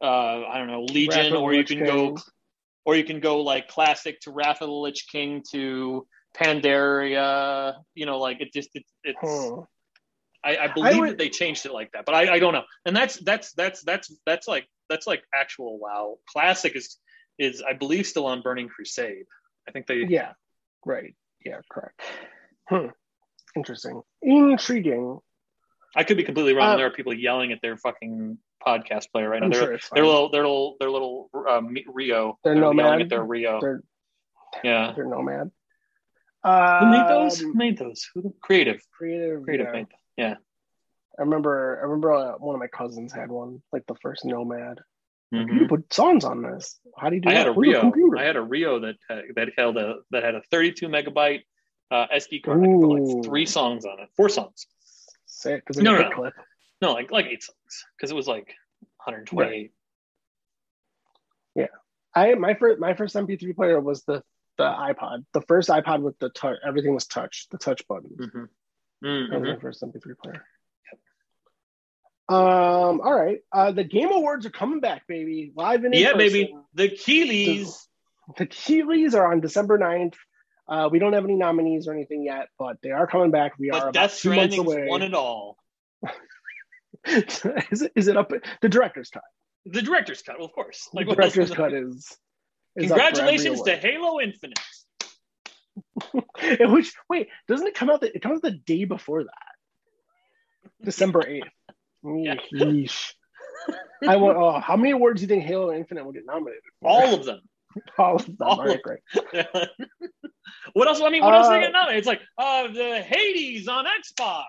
uh I don't know, Legion or you can King. go or you can go like classic to Wrath of the Lich King to Pandaria, you know, like it just it, it's Hmm. I, I believe would- that they changed it like that, but I, I don't know. And that's that's that's that's that's like that's like actual WoW. Classic is is I believe still on Burning Crusade. I think they Yeah, right. Yeah, correct. Hmm. Interesting. Intriguing. I could be completely wrong. Uh, there are people yelling at their fucking podcast player right now. They're sure they're little they're little they're little um, Rio. They're yelling nomad? at their Rio. They're yeah. they're nomad. Who made those? Who Um, made those? Who creative? Creative. Creative yeah. made them. I remember. I remember uh, one of my cousins had one, like the first Nomad. Mhm. You put songs on this. How do you do I that? had a Rio. computer. I had a Rio that uh, that held a that had a 32 megabyte uh, SD card. I could put like three songs on it, four songs. Sick. Because No, no, no, no. clip. No, like like eight songs because it was like 128. I my first my first MP3 player was the the iPod. The first iPod with the touch, everything was touch, the touch button. Mm-hmm. That was my first MP3 player. Um. All right. Uh, the Game Awards are coming back, baby. Live and in Yeah, baby. The Keighleys. The Keighleys are on December 9th. Uh, we don't have any nominees or anything yet, but they are coming back. We are But about Death two months Stranding's away. won it all. [LAUGHS] is it is it up? The director's cut. The director's cut, well, of course. Like The director's cut is. is up for every Congratulations to. Halo Infinite. [LAUGHS] Which wait, doesn't it come out? The, it comes out the day before that, December eighth. Yeah. I want. Oh, how many awards do you think Halo Infinite will get nominated? for? All of them. [LAUGHS] all them. all of great. [LAUGHS] what else? I mean, what else are they Uh, nominated? It's like uh, the Hades on Xbox.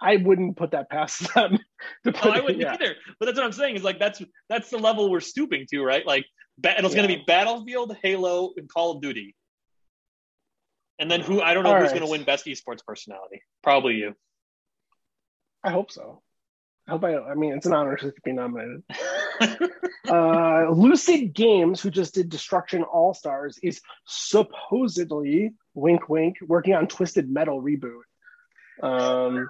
I wouldn't put that past [LAUGHS] them. to No, put I wouldn't yeah. either. But that's what I'm saying. Is like that's that's the level we're stooping to, right? Like ba- it's going to be Battlefield, Halo, and Call of Duty. And then who? I don't know All who's right. going to win Best Esports Personality. Probably you. I hope so. I hope I. I mean, it's an honor to be nominated. [LAUGHS] Uh, Lucid Games, who just did Destruction All Stars, is supposedly wink, wink, working on Twisted Metal reboot. Um,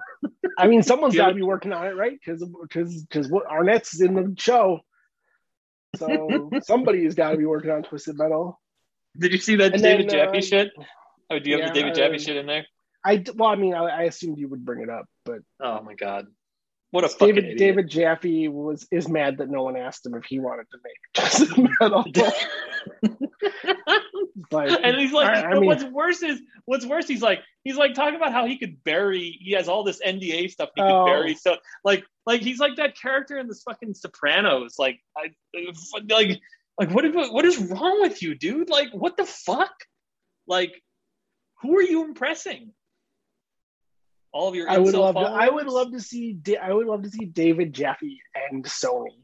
I mean, someone's Yeah. got to be working on it, right? Because because because what Arnett's in the show, so [LAUGHS] somebody's got to be working on Twisted Metal. Did you see that And David then, Jaffe uh, shit? Oh, do you have the David Jaffe uh, shit in there? I well, I mean, I, I assumed you would bring it up, but Oh my god, what a David idiot. David Jaffe was is mad that no one asked him if he wanted to make Twisted Metal. Like, and he's like, I- I but mean- what's worse is what's worse. He's like, he's like talking about how he could bury. He has all this NDA stuff. He Oh. could bury. Oh. So like, like he's like that character in this fucking Sopranos. Like, I like, like what? is- What is wrong with you, dude? Like, what the fuck? Like, who are you impressing? All of your I would love to, I would love to see I would love to see David Jaffe and Sony.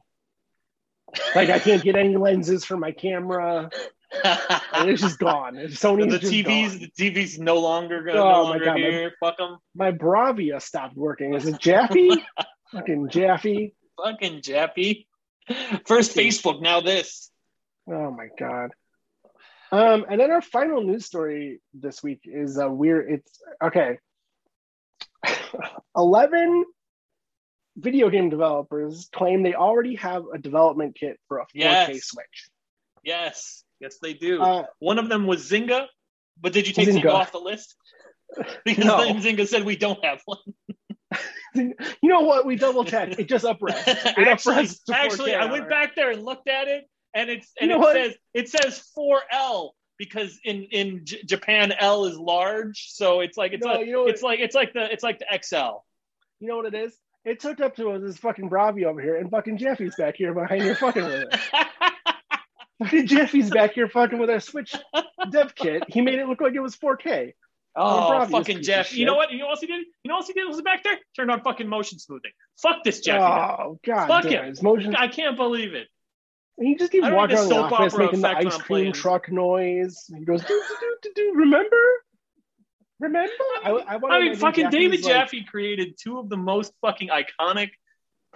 Like I can't get any lenses for my camera. [LAUGHS] It's just gone. [LAUGHS] Sony's the just TV's gone. the TV's no longer gonna Oh no my God, my- Fuck them. My Bravia stopped working. Is it [LAUGHS] Jaffe? Fucking Jaffe. Fucking Jaffe. First Facebook, now this. Oh my god. Um, and then our final news story this week is a weird. It's okay. Eleven video game developers claim they already have a development kit for a 4K Yes. Switch. Yes, yes, they do. Uh, One of them was Zynga, but did you take Zynga, Zynga. off the list? [LAUGHS] Because No. then Zynga said we don't have one. [LAUGHS] you know what? We double checked. It just [LAUGHS] upres. It actually, 4K actually, I went back there and looked at it, and it's and You it what? says it says 4L because in in J- Japan L is large, so it's like it's No, like you know what- it's like it's like the it's like the XL. You know what it is? It's hooked up to this fucking Bravia over here, and fucking Jaffe's back here behind your fucking with [LAUGHS] it. Fucking Jaffe's back here fucking with our Switch dev kit. He made it look like it was 4K. Oh, fucking Jeff! You know what? You know what else he did? You know what else he did? Was back there? Turned on fucking motion smoothing. Fuck this Jaffe. Oh god, Fuck damn him. it. Motion. I can't believe it. He just keeps walking around the office making the ice cream truck noise. He goes, do, do, do, do, remember? Remember? I, I, I mean, fucking David Jaffe created two of the most fucking iconic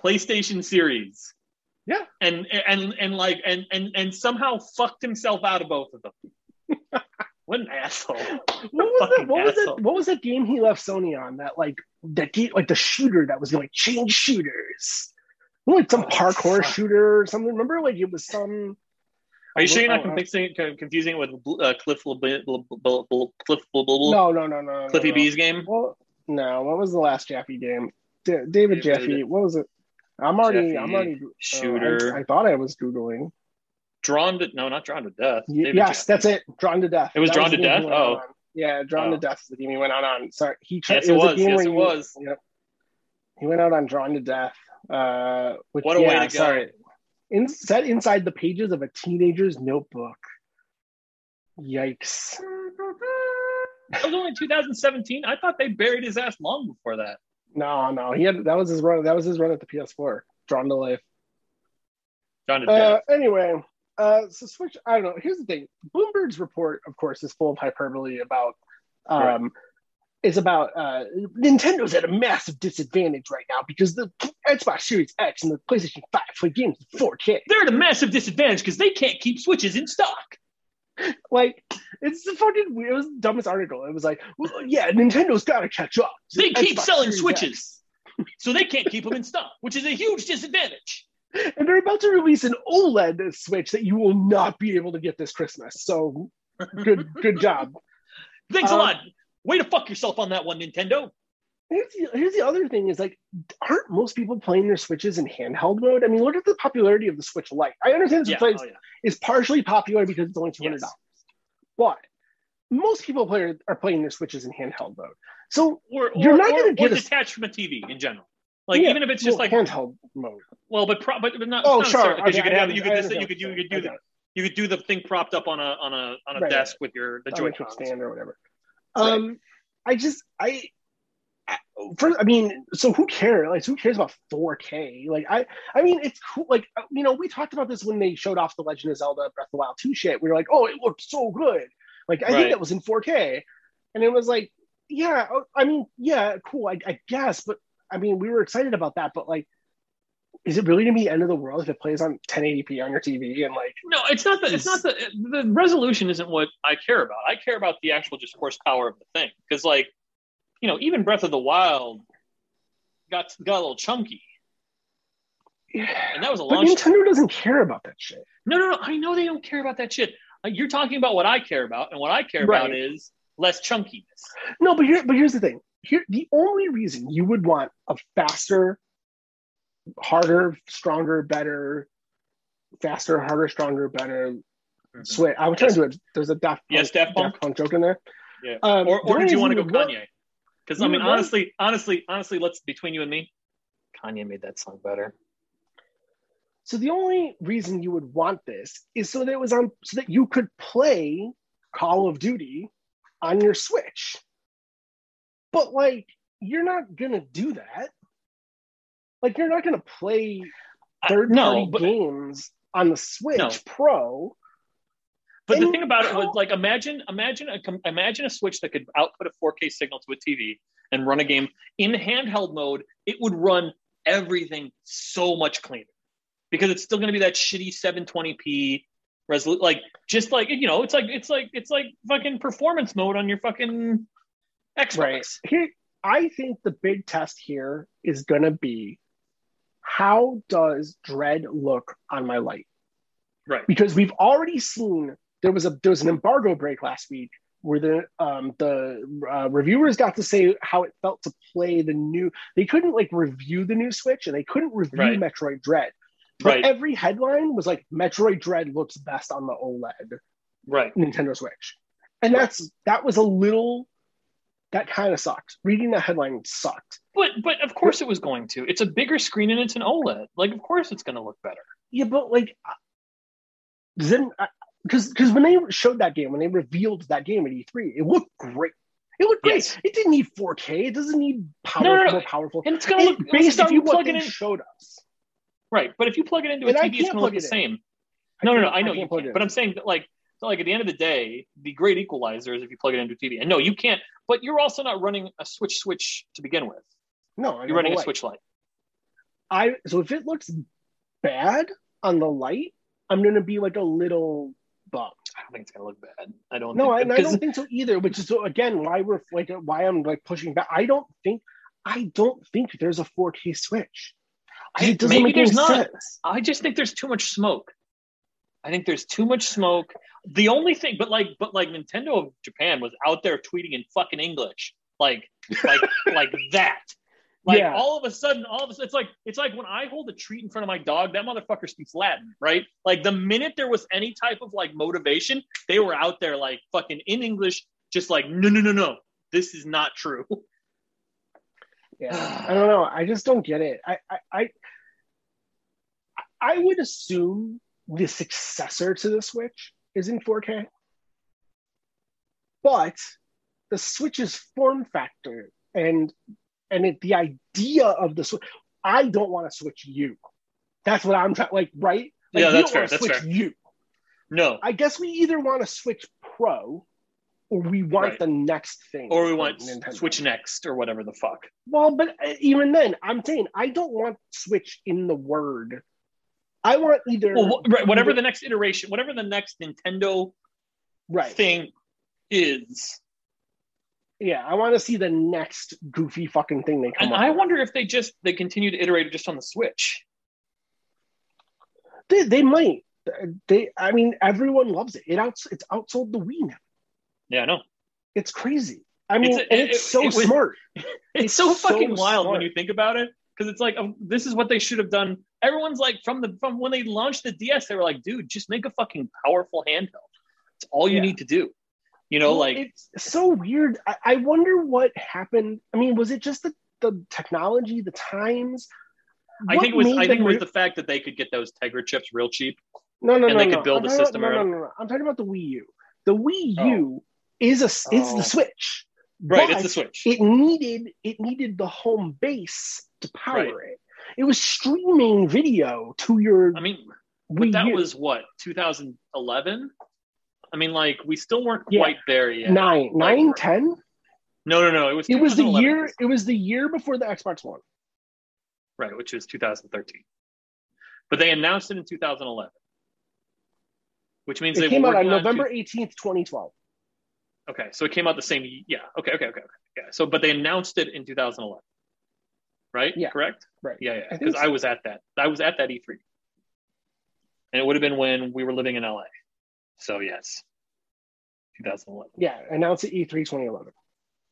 PlayStation series. Yeah. And and and like and and and somehow fucked himself out of both of them. [LAUGHS] what an asshole. What was, that, what, was that, what was that game he left Sony on? That like that game, like the shooter that was going like change shooters. Like some Oh, parkour shooter or something. Remember, like it was some. Are you sure you're not Oh, uh, confusing, confusing it with uh, Cliff Cliff No, no, no, no. Cliffy no. B's game? Well, no. What was the last Jaffe game? David Jaffe. What was it? I'm already. I'm already. uh, shooter. I, thought I was googling. Drawn to no, not drawn to death. Yes, that's it. Drawn to death. It was Drawn to Death? Oh. yeah, Drawn Oh. to Death the game he went out on. Sorry, he. Yes, it was. Yes, it was. Yep. He went out on Drawn to Death. Uh, which, What a yeah, way to go. Sorry. In, set inside the pages of a teenager's notebook. Yikes. That was only 2017. I thought they buried his ass long before that. No, no, he had that was his run. That was his run at the PS4. Drawn to life. Drawn to Uh, death. anyway, uh, so Switch. I don't know. Here's the thing. Bloomberg's report, of course, is full of hyperbole about um, is about uh, Nintendo's at a massive disadvantage right now because the Xbox Series X and the PlayStation 5 play games in 4K. They're at a massive disadvantage because they can't keep Switches in stock. Like, it's the fucking. It was the dumbest article. It was like, well, yeah, Nintendo's got to catch up. They keep Xbox selling Series Switches, [LAUGHS] so they can't keep them in stock, which is a huge disadvantage. And they're about to release an OLED Switch that you will not be able to get this Christmas. So, good, good job. Thanks a Um, lot. Way to fuck yourself on that one, Nintendo. Here's the, here's the other thing is like, aren't most people playing their Switches in handheld mode? I mean, look at the popularity of the Switch Lite. I understand the Yeah, oh, yeah. is partially popular because it's only two hundred dollars, but most people play, are playing their Switches in handheld mode. So Or, You're or, not gonna or get a- detached from a TV in general. Like yeah, even if it's just well, like handheld mode. well, but pro, but, but not. Oh, not sure. because you could I have you could you could you could do the you could do the thing propped up on a on a on a Right, desk with your the I Joy to stand or whatever. Um, I just I. I- For, I mean, so who cares? Like, who cares about 4K? Like, I, I mean, it's cool. Like, uh, you know, we talked about this when they showed off the Legend of Zelda Breath of the Wild 2 shit. We were like, oh, it looked so good. Like, I Right. think that was in 4K, and it was like, yeah, oh, I mean, yeah, cool, I, I guess, but I mean, we were excited about that, but like, is it really gonna be the end of the world if it plays on 1080p on your TV and like, No, it's not the it's not the the resolution isn't what I care about. I care about the actual just horsepower of the thing because like you know even Breath of the Wild got got a little chunky Yeah, and that was a but launch. Nintendo doesn't care about that shit. No, no, no. I know they don't care about that shit. Uh, You're talking about what I care about, and what I care about is less chunkiness. No, but here, but here's the thing. Here, the only reason you would want a faster, harder, stronger, better, faster, harder, stronger, better switch. I was trying to do it. There's a Daft Punk, Yes, Daft Punk. Daft Punk joke in there. Yeah. Um, Or, or did you want to go Kanye? Because I mean, honestly, honestly, honestly, let's between you and me, Kanye made that song better. So the only reason you would want this is so that it was on, so that you could play Call of Duty on your Switch. But like, you're not gonna do that. Like, you're not gonna play third-party no, but games on the Switch No. Pro. But the thing about it was like imagine imagine a imagine a switch that could output a 4K signal to a TV and run a game in handheld mode. It would run everything so much cleaner because it's still going to be that shitty 720p resolution. Like just like you know, it's like it's like it's like fucking performance mode on your fucking Xbox. Right. Here, I think the big test here is going to be how does Dread look on my Lite? Right. Because we've already seen there was a there was an embargo break last week where the um, the uh, reviewers got to say how it felt to play the new. They couldn't like review the new Switch and they couldn't review Right. Metroid Dread. But Right. every headline was like Metroid Dread looks best on the OLED. Right. Nintendo Switch. And that's that was a little that kind of sucked. Reading that headline sucked. But but of course it was going to. It's a bigger screen and it's an OLED. Like of course it's going to look better. Yeah, but like uh, then because because when they showed that game, when they revealed that game at E3, it looked great. It looked great. Yes. It didn't need 4K. It doesn't need power, No, no, no. more powerful. And it's going to look based on you what plug they it in showed us. Right, but if you plug it into a And I TV, it's going to look the in. same. No, no, no. I know can't you it but. I'm saying that like, like at the end of the day, the great equalizer is if you plug it into a TV. And no, you can't. But you're also not running a switch switch to begin with. no, You're running a switch Lite. I so if it looks bad on the Lite, I'm gonna be like a little bummed. I don't think it's going to look bad. I don't. No, I, think, I don't think so either. Which is so again why we're like why I'm like pushing back. I don't think I don't think there's a 4K switch. I- it doesn't maybe make there's not. sense. I just think there's too much smoke. I think there's too much smoke. The only thing, but like, but like Nintendo of Japan was out there tweeting in fucking English, like, like, [LAUGHS] like that. Like Yeah. all of a sudden, all of a sudden, it's like it's like when I hold a treat in front of my dog, that motherfucker speaks Latin, right? Like the minute there was any type of like motivation, they were out there like fucking in English, just like no, no, no, no, this is not true. [LAUGHS] Yeah, I don't know. I just don't get it. I, I, I, I would assume the successor to the Switch is in 4K, but the Switch's form factor and and it, the idea of the Switch, I don't want to switch you. That's what I'm trying. Like, right? Like, Yeah, that's fair, that's switch fair. You. No, I guess we either want to switch Pro or we want Right. the next thing, or we want Nintendo. Switch Next or whatever the fuck. Well, but uh, even then, I'm saying I don't want Switch in the word. I want either Well, right, whatever the next iteration, whatever the next Nintendo right. thing is. Yeah, I want to see the next goofy fucking thing they come And I with. wonder if they just they continue to iterate just on the Switch. They, they might. They, I mean, everyone loves it. It outs, it's outsold the Wii now. Yeah, I know. It's crazy. I mean, It's a- and it's it- so it was- smart. [LAUGHS] It's, It's so so fucking wild when you think about it because it's like um, this is what they should have done. Everyone's like from the from when they launched the DS, they were like, dude, just make a fucking powerful handheld. It's all you Yeah. need to do. You know, Well, like it's so weird. I, I wonder what happened. I mean, was it just the, the technology, the times? I think it was I think it was the fact that they could get those Tegra chips real cheap. no, no, and no, And they no. could build I'm a system about, around- no, no, no. I'm talking about the Wii U. The Wii Oh. U is a is Oh. the Switch. Right, it's the Switch. it needed it needed the home base to power Right. it. It was streaming video to your I mean, Wii but that U. was what 2011. I mean, like we still weren't Yeah. quite there yet. nine, Like, nine, ten. No, no, no. It was. It was the year. It was the year before the Xbox One. right, which was 2013. But they announced it in 2011, which means It they came out on November 18th, 2012. okay, so it came out the same. Yeah. Okay. Okay. Okay. okay. Yeah. So, but they announced it in 2011, right? Yeah. Correct. Right. Yeah. Yeah. Because I so. was at that. I was at that E3, and it would have been when we were living in LA. So yes, 2011. Yeah, announced at E E3 2011.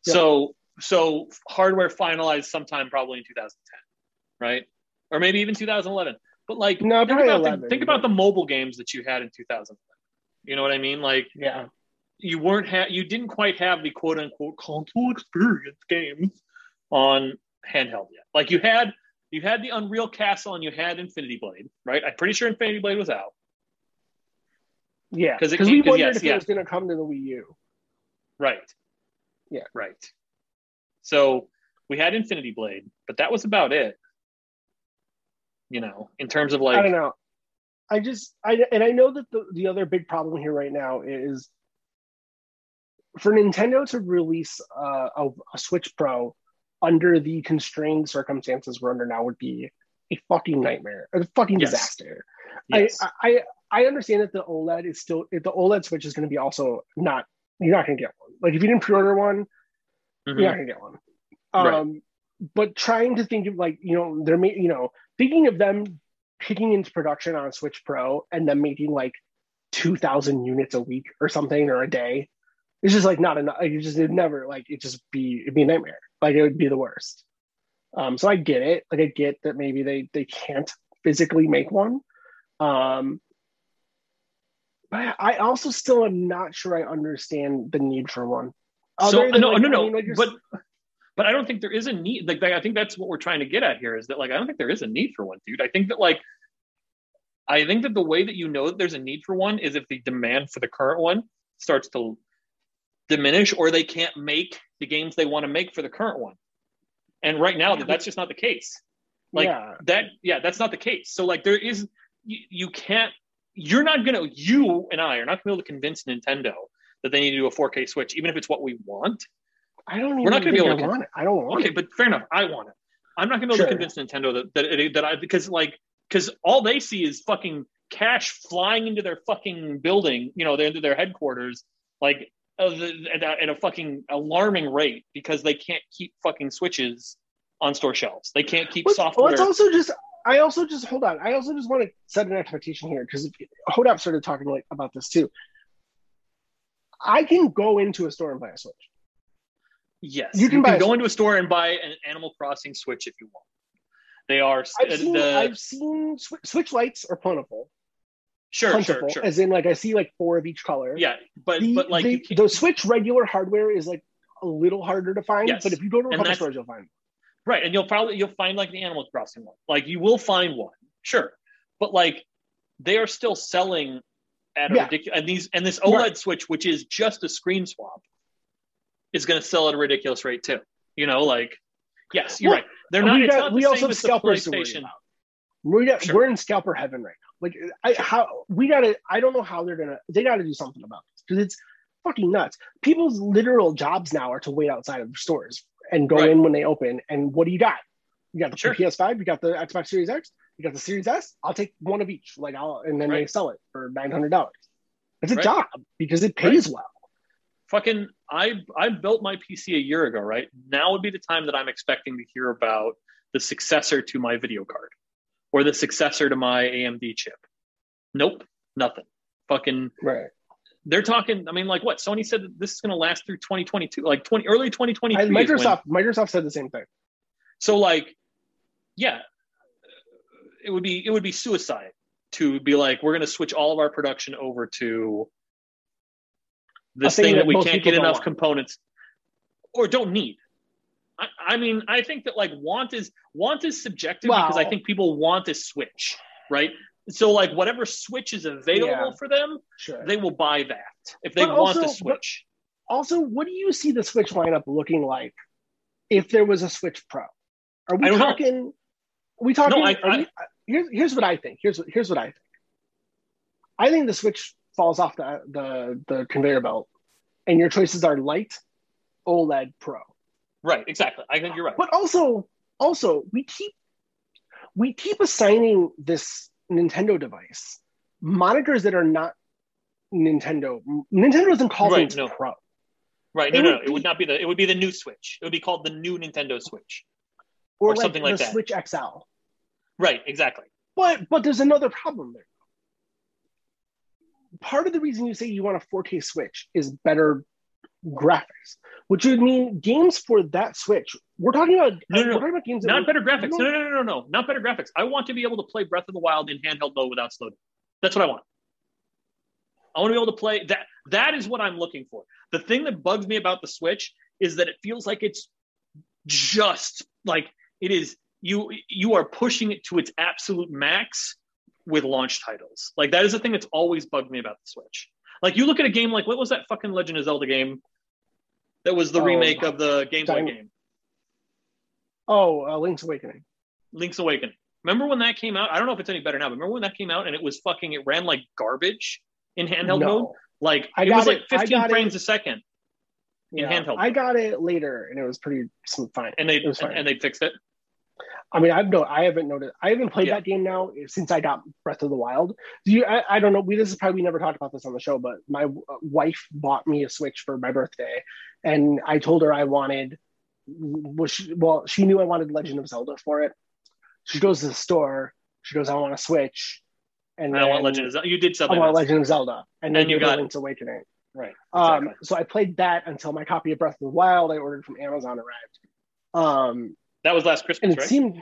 Yeah. So so hardware finalized sometime probably in 2010, right? Or maybe even 2011. But like No, think about 11, the, think about the mobile games that you had in 2011. You know what I mean? Like Yeah. you weren't ha- you didn't quite have the quote unquote console experience games on handheld yet. Like you had you had the Unreal Castle and you had Infinity Blade, right? I'm pretty sure Infinity Blade was out. Yeah. Because we wondered yes, if yeah. it was going to come to the Wii U. Right. Yeah. Right. So we had Infinity Blade, but that was about it. You know, in terms of like, I don't know. I just I and I know that the, the other big problem here right now is for Nintendo to release uh, a, a Switch Pro under the constrained circumstances we're under now would be a fucking nightmare, a fucking Yes. disaster. yes. I, I I understand that the OLED is still the OLED Switch is going to be also not you're not going to get one. Like if you didn't pre-order one, Mhm. you're not going to get one. Right. Um, but trying to think of like you know they're you know thinking of them kicking into production on a Switch Pro and then making like two thousand units a week or something or a day. It's just like not enough. Like, it just it'd never like it just be it'd be a nightmare. Like it would be the worst. Um, so I get it. Like I get that maybe they they can't physically make one. Um, but I also still am not sure I understand the need for one. so Other than, no, like, no, I no. mean, like, but but I don't think there is a need. Like I think that's what we're trying to get at here is that like I don't think there is a need for one, dude. I think that like I think that the way that you know that there's a need for one is if the demand for the current one starts to diminish or they can't make the games they want to make for the current one. And right now that's just not the case. Like yeah. that yeah, that's not the case. So like there is you, you can't you're not gonna you and I are not gonna be able to convince Nintendo that they need to do a 4K switch, even if it's what we want. I don't even We're not gonna be able I to- want it. I don't want it. Okay, it. but fair enough. I want it. I'm not gonna be able Sure. to convince Nintendo that that, it, that I because like because all they see is fucking cash flying into their fucking building, you know, their into their headquarters, like the- at, a, at a fucking alarming rate because they can't keep fucking switches on store shelves. They can't keep Let's, software. let's also just. I also just hold on. I also just want to set an expectation here because Hodap started talking like about this too. I can go into a store and buy a Switch. Yes, You can buy a go Switch. into a store and buy an Animal Crossing Switch if you want. They are I've uh, seen, the I've seen Swi- Switch Lites are plentiful, sure, sure, plentiful, sure. as in like I see like four of each color. Yeah, but the, but like the, the Switch regular hardware is like a little harder to find, Yes. but if you go to a couple stores, you'll find. Them. Right, and you'll probably you'll find like the Animal Crossing one. Like you will find one, sure, but like they are still selling at a Yeah. ridiculous and these and this OLED Right. Switch, which is just a screen swap, is going to sell at a ridiculous rate too. You know, like yes, you're Well, right. They're not. we got- not we also have as the scalpers to worry PlayStation. We got, Sure. We're in scalper heaven right now. Like I how we gotta I don't know how they're gonna they gotta do something about this because it's fucking nuts. People's literal jobs now are to wait outside of stores and go Right. in when they open. And what do you got? You got the Sure. PS5, you got the Xbox Series X, you got the Series S. I'll take one of each. Like I'll and then they sell it for nine hundred dollars. It's a Right. job because it pays well. fucking I I built my PC a year ago, right? Now would be the time that I'm expecting to hear about the successor to my video card or the successor to my AMD chip. Nope, nothing. Fucking Right. they're talking I mean like what? Sony said that this is going to last through 2022, like 20 early 2023. I, is when- Microsoft Microsoft said the same thing. so like yeah, it would be it would be suicide to be like we're going to switch all of our production over to this thing thing that that we can't get enough want. components or don't need. I, I mean, I think that like want is want is subjective because I think people want a switch, right? So like whatever switch is available Yeah. for them, Sure. they will buy that if they But want also- the switch. also, what do you see the Switch lineup looking like if there was a Switch Pro? Are we I know. talking? Are we talking? No, I- are we- uh, here's here's what I think. Here's what here's what I think. I think the Switch falls off the the the conveyor belt, and your choices are Lite, OLED, Pro. Right, exactly. I think you're right. But also, also we keep we keep assigning this Nintendo device monitors that are not Nintendo. Nintendo doesn't call Right, things no. Pro. Right, no, it no, would no, it would not be the. It would be the new Switch. It would be called the new Nintendo Switch. Or, Or something like that. Switch XL. Right, exactly. But but there's another problem there. Part of the reason you say you want a 4K Switch is better graphics, which would mean games for that Switch. We're talking about No, no, we're no. talking about games Not better graphics. No, no, no, no, no, not better graphics. I want to be able to play Breath of the Wild in handheld mode without slowing. That's what I want. I want to be able to play that. That is what I'm looking for. The thing that bugs me about the Switch is that it feels like it's just like it is. You you are pushing it to its absolute max with launch titles. Like that is the thing that's always bugged me about the Switch. Like you look at a game like what was that fucking Legend of Zelda game that was the Oh, remake of the Game Boy game. Oh, uh, Link's Awakening. Link's Awakening. Remember when that came out? I don't know if it's any better now, but remember when that came out and it was fucking it ran like garbage in handheld no. mode? Like I it was like it- I 15 frames it. a second in Yeah, handheld. I got it later, and it was pretty fine. and they it was and, fine. and they fixed it. I mean, I've no, I haven't noticed. I haven't played Yeah. that game now since I got Breath of the Wild. Do you? I, I don't know. We this is probably we never talked about this on the show, but my wife bought me a Switch for my birthday, and I told her I wanted. Well, she, well, she knew I wanted Legend of Zelda for it. She goes to the store. She goes, "I want a Switch," and I want Legend of Zelda. You did something. I want else. Legend of Zelda, and then And you got- Link's Awakening. Right. Um, so I played that until my copy of Breath of the Wild I ordered from Amazon arrived. Um, That was last Christmas, and it right? seemed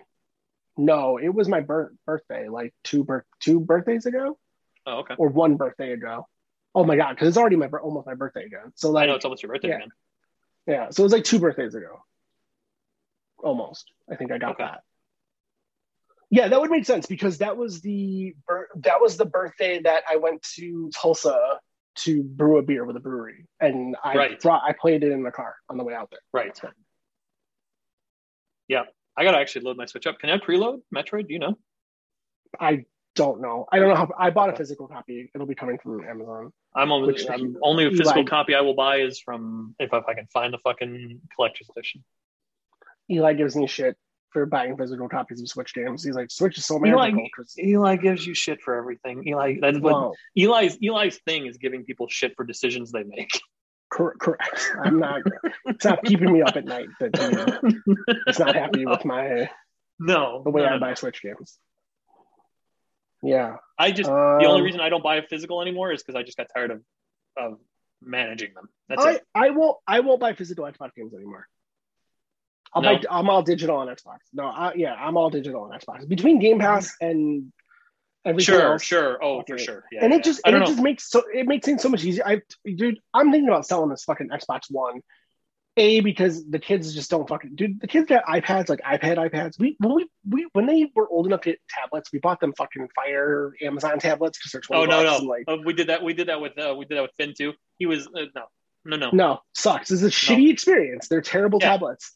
no, it was my bir- birthday, like two birth two birthdays ago, oh, okay. or one birthday ago. Oh my god, because it's already my almost my birthday again. So I like, know it's almost your birthday, yeah. man. yeah, so it was like two birthdays ago, almost. I think I got Okay. that. Yeah, that would make sense because that was the that was the birthday that I went to Tulsa to brew a beer with a brewery, and I Right. brought I played it in the car on the way out there. Right. Yeah. I gotta actually load my Switch up. Can I preload Metroid? Do you know? I don't know. I don't know how. I bought a physical copy. It'll be coming from Amazon. I'm only Which- I'm only a physical Eli- copy I will buy is from if, if I can find the fucking collector's edition. Eli gives me shit for buying physical copies of Switch games. He's like, Switch is so Eli, Eli gives you shit for everything. Eli, that's what Eli's Eli's thing is giving people shit for decisions they make. [LAUGHS] cor- correct. [LAUGHS] I'm not. It's not keeping me up at night. That he, it's not happy with my no, the way no, I buy. Switch games. Yeah. I just the only Um, reason I don't buy a physical anymore is because I just got tired of of managing them. That's I, it. I won't. I won't buy physical Xbox games anymore. I'll No? buy. I'm all digital on Xbox. No, I, yeah, I'm all digital on Xbox. Between Game Pass and everything Sure, else, sure. Oh, for it. sure. Yeah, and yeah, it just and it know. just makes so it makes things so much easier. I dude, I'm thinking about selling this fucking Xbox One. A because the kids just don't fucking dude. The kids got iPads like iPad iPads. We when we, we when they were old enough to get tablets, we bought them fucking Fire Amazon tablets because they're twenty Oh no, no. like Uh, we did that. We did that with uh, we did that with Finn too. He was uh, no, no, no. no sucks. It's a shitty experience. They're terrible Yeah. tablets.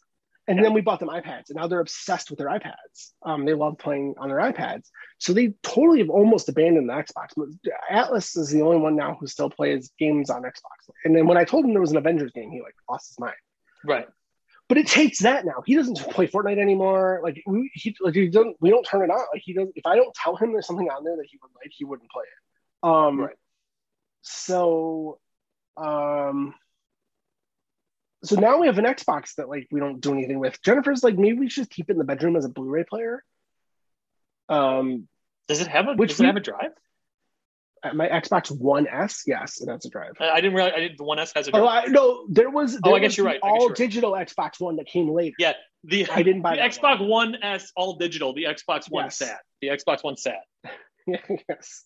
And Yeah. then we bought them iPads, and now they're obsessed with their iPads. Um, they love playing on their iPads, so they totally have almost abandoned the Xbox. Atlas is the only one now who still plays games on Xbox. And then when I told him there was an Avengers game, he like lost his mind. Right. But it takes that now. He doesn't play Fortnite anymore. Like we, he, like he don't, we don't turn it on. Like he doesn't. If I don't tell him there's something on there that he would like, he wouldn't play it. Um, Right. So, um, so now we have an Xbox that like we don't do anything with. Jennifer's like, maybe we should keep it in the bedroom as a Blu-ray player. Um, Does it have a Which does we- it have a drive? my Xbox One S, yes, it has a drive. I, I didn't realize I didn't the one S has a Oh, drive. I, no, there was. Oh, I guess was you're right. All you're All right. digital Xbox One that came later. Yeah. The I didn't buy [LAUGHS] the Xbox One S all digital, the Xbox One Yes. SAT. The Xbox One SAT. [LAUGHS] yes.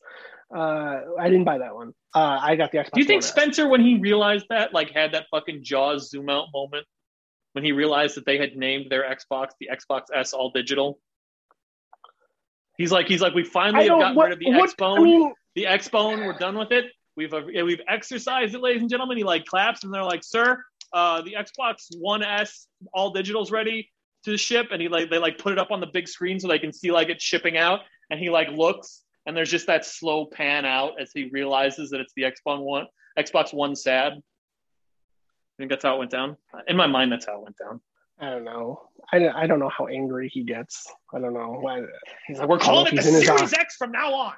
Uh, I didn't buy that one. Uh, I got the Xbox. Do you think. Spencer, when he realized that, like had that fucking Jaws zoom out moment when he realized that they had named their Xbox the Xbox S all digital? He's like, he's like, we finally have gotten What, rid of the what, Xbone. I mean, the Xbone, we're done with it. We've uh, we've exercised it, ladies and gentlemen. He like claps and they're like, sir, uh, the Xbox One S all digital's ready to ship, and he like they like put it up on the big screen so they can see like it's shipping out, and he like looks and there's just that slow pan out as he realizes that it's the Xbox One Xbox One sad. I think that's how it went down. In my mind, that's how it went down. I don't know. I, don't- I don't know how angry he gets. I don't know. Why, He's like, we're calling it if the Series. X from now on.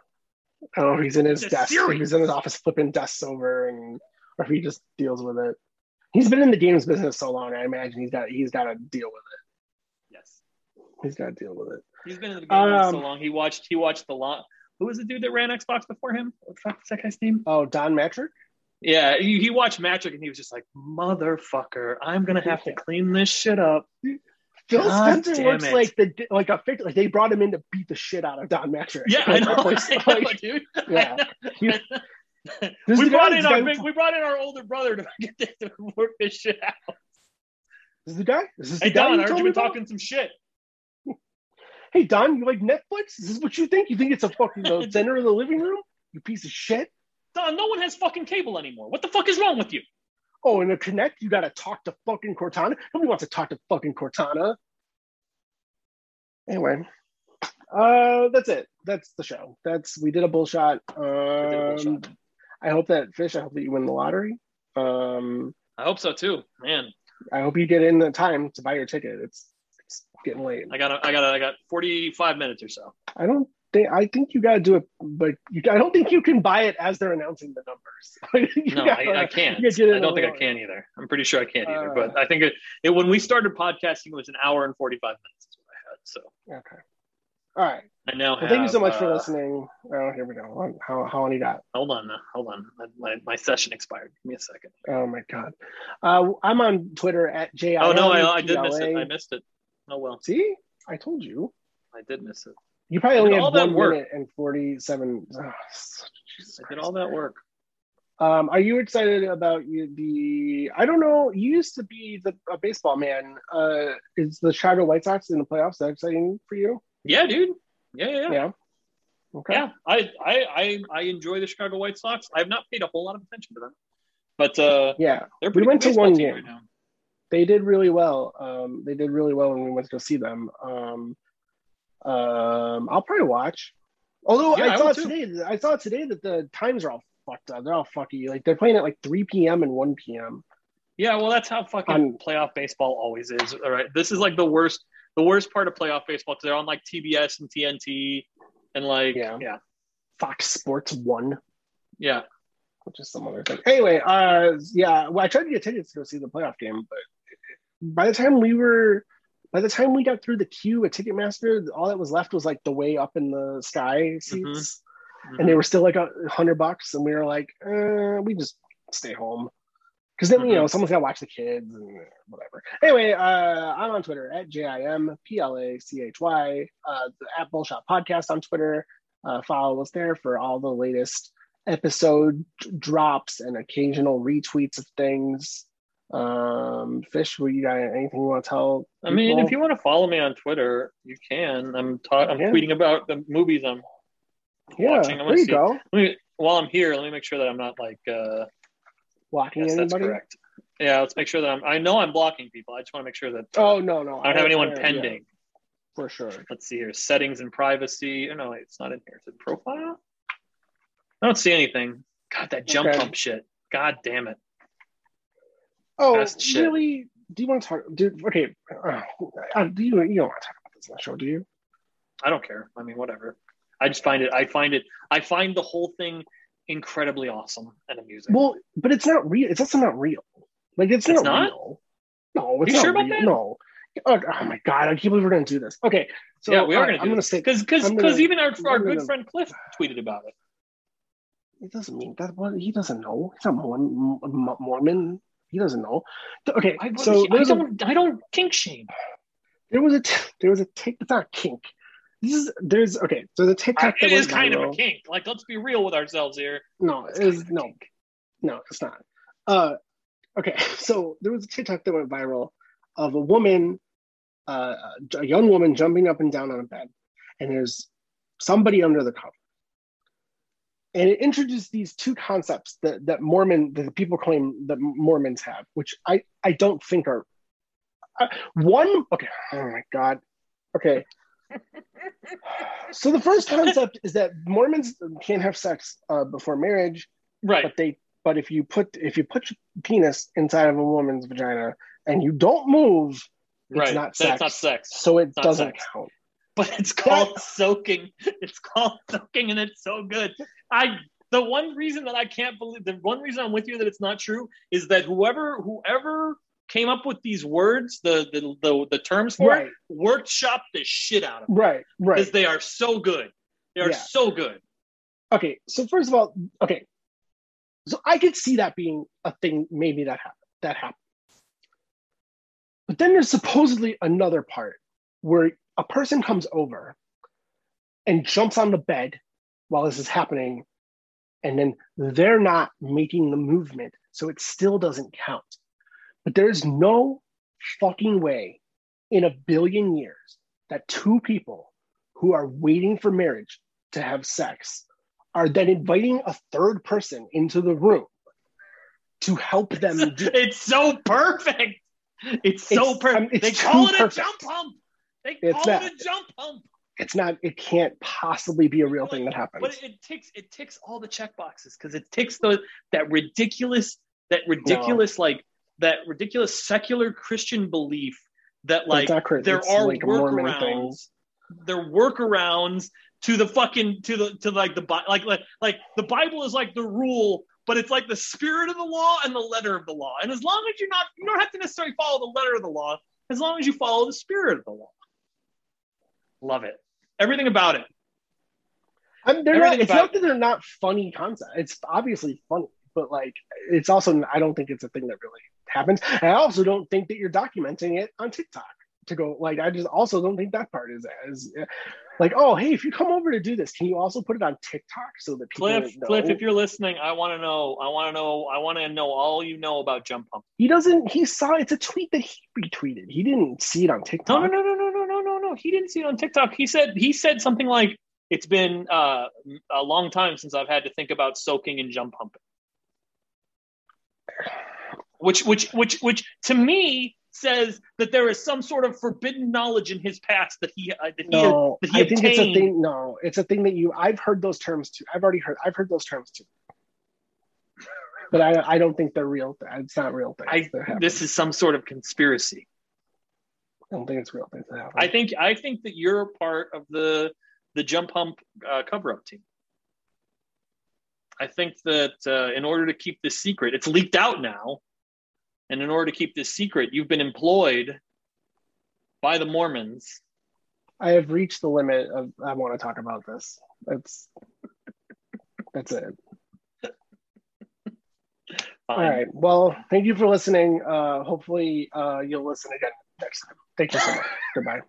I don't know he's in his desk. Series. he's in his office flipping desks over, and or if he just deals with it. He's been in the games business so long. I imagine he's got he's got to deal with it. Yes. He's got to deal with it. He's been in the game so Um, long. He watched. He watched the lot. Who was the dude that ran Xbox before him? What the fuck is that guy's name? Oh, Don Mattrick. Yeah, he, he watched Magic and he was just like, "Motherfucker, I'm gonna have to clean this shit up." Phil God Spencer looks it. like the like a fic- like they brought him in to beat the shit out of Don Mattrick. Yeah, I know, replace- [LAUGHS] I know, like, dude. [LAUGHS] yeah. I know. [LAUGHS] This we brought in our big, we brought in our older brother to get this, to work this shit out. This is the guy. This is Hey the guy Don, I heard you been about? talking some shit. Hey Don, you like Netflix? Is this what you think? You think it's a fucking the [LAUGHS] center of the living room? You piece of shit. Don, no one has fucking cable anymore. What the fuck is wrong with you? Oh, in a Kinect, you gotta talk to fucking Cortana. Nobody wants to talk to fucking Cortana. Anyway, uh, that's it. That's the show. That's we did a bullshot. I a Um, bullshot. I hope that fish. I hope that you win the lottery. Um, I hope so too, man. I hope you get in the time to buy your ticket. It's it's getting late. I got, I got, I got 45 minutes or so. I don't think I think you gotta do it, but you, I don't think you can buy it as they're announcing the numbers. [LAUGHS] No, gotta- I, I can't. you gotta get in I don't think I can either. I'm pretty sure I can't either. Uh, but I think it, it when we started podcasting, it was an hour and 45 minutes. Is what I had. So Okay. All right. I now Well, thank you so much for uh, listening. Oh, here we go. How how many got? Hold on, uh, hold on. My, my, my session expired. Give me a second. Oh my god. Uh, I'm on Twitter at J. Oh no, I, I did miss it. I missed it. Oh well, See, I told you. I did miss it. You probably only had all that one work. minute and forty-seven. Oh, Jesus I did Christ. all that work. Um, are you excited about you, the? I don't know. You used to be the a baseball man. Uh, is the Chicago White Sox in the playoffs that exciting for you? Yeah, dude. Yeah, yeah, yeah. Yeah. Okay. Yeah, I, I, I, I enjoy the Chicago White Sox. I have not paid a whole lot of attention to them, but uh, Yeah. they're We went to one game. right now. They did really well. Um, they did really well when we went to go see them. Um, um, I'll probably watch. Although Yeah, I I saw today, I saw today that the times are all fucked up. They're all fucky. Like they're playing at like 3 p.m. and 1 p.m. Yeah, well, that's how fucking On- playoff baseball always is. All right, this is like the worst, the worst part of playoff baseball because they're on like TBS and TNT, and like Yeah. yeah, Fox Sports One, yeah. which is some other thing. Anyway, uh, yeah. Well, I tried to get tickets to go see the playoff game, but by the time we were, by the time we got through the queue at Ticketmaster, all that was left was like the way up in the sky seats. and they were still like a hundred bucks, and we were like, uh, we just stay home because then you know Mhm. someone's got to watch the kids and whatever. Anyway, uh, I'm on Twitter at j i m p l a c h y. Uh, the at Bullshot Podcast on Twitter. Uh, follow us there for all the latest episode drops and occasional retweets of things. Um, Fish, you got? Anything you want to tell? I mean, if you want to follow me on Twitter, you can. I'm ta- I'm Yeah. tweeting about the movies I'm yeah, watching. I'm there you see. go. Let me, while I'm here, let me make sure that I'm not like. Uh, Blocking yes, that's correct. Yeah, let's make sure that I'm. I know I'm blocking people. I just want to make sure that Oh no, no, I don't have anyone yeah, pending. for sure. Let's see here. Settings and privacy. Oh no, wait, it's not in here. Is it profile? I don't see anything. God, that jump Okay. pump shit. God damn it. Oh, really? Do you want to talk, dude? Okay, uh, uh, do you you don't want to talk about this on the show, do you? I don't care. I mean, whatever. I just find it. I find it. I find the whole thing incredibly awesome and amusing. Well, but it's not real. It's also not real. Like it's, It's not, not? real. No, it's You not sure about real. that? No. Oh, oh my god! I can't believe we're gonna do this. Okay, so yeah, we are right, to I'm gonna say because because I'm even our, our good gonna- friend Cliff tweeted about it. it doesn't mean that. What he doesn't know. He's not Mormon. He doesn't know. Okay, I, so I don't. I don't kink shame. there was a t- there was a tick. It's not kink. This is there's okay. So the TikTok it that is kind of a kink. Like, let's be real with ourselves here. No, It's it is a no. No, it's not. Uh, okay, [LAUGHS] so there was a TikTok that went viral of a woman, uh, a young woman jumping up and down on a bed, and there's somebody under the cover. And it introduced these two concepts that, that Mormon, that the people claim that Mormons have, which I, I don't think are. Uh, one, okay, oh my God. Okay. So the first concept is that Mormons can't have sex uh, before marriage Right. but they but if you put if you put your penis inside of a woman's vagina and you don't move it's right. not That's sex. not sex. so it doesn't sex. count but it's called soaking. [LAUGHS] It's called soaking, and it's so good. I the one reason that I can't believe the one reason I'm with you that it's not true is that whoever whoever came up with these words, the the the, the terms for right it, workshop the shit out of them right because they are so good. They are Yeah. so good. okay so first of all okay so i could see that being a thing maybe that happened that happened but then there's supposedly another part where a person comes over and jumps on the bed while this is happening and then they're not making the movement so it still doesn't count but there's no fucking way in a billion years that two people who are waiting for marriage to have sex are then inviting a third person into the room to help them [LAUGHS] do It's so perfect. It's so perfect. um, it's they call it perfect. a jump pump. They It's call not. it a jump pump. it's not it can't possibly be a real thing that happens But it ticks it ticks all the check boxes because it ticks the that ridiculous that ridiculous like that ridiculous secular Christian belief that like it's there it's are like a Mormon thing. workarounds. There are workarounds to the fucking to the to like the like like like the Bible is like the rule, but it's like the spirit of the law and the letter of the law. And as long as you're not you don't have to necessarily follow the letter of the law, as long as you follow the spirit of the law. Love it. Everything about it. I mean, they're not, it's not that they're not funny concepts. It's obviously funny, but like it's also I don't think it's a thing that really happens. And I also don't think that you're documenting it on TikTok to go like I just also don't think that part is as like oh hey if you come over to do this can you also put it on TikTok so that people Cliff, know? Cliff, if you're listening, I want to know. I want to know. I want to know all you know about jump pump. he doesn't he saw it's a tweet that he retweeted. He didn't see it on TikTok. no, no, no, no, no. He didn't see it on TikTok. He said he said something like, "It's been uh, a long time since I've had to think about soaking and jump pumping." Which, which, which, which, to me says that there is some sort of forbidden knowledge in his past that he uh, that he No, that he I think it's a thing. No, it's a thing that you. I've heard those terms too. I've already heard. I've heard those terms too. But I, I don't think they're real. It's not real things. I, this is some sort of conspiracy. I don't think it's real things that happen. I think I think that you're part of the the jump pump uh, cover up team. I think that uh, in order to keep this secret, it's leaked out now, and in order to keep this secret, you've been employed by the Mormons. I have reached the limit of. I want to talk about this. That's that's it. [LAUGHS] All Fine. right. Well, thank you for listening. Uh, hopefully, uh, you'll listen again next time. Thank you so much. Goodbye.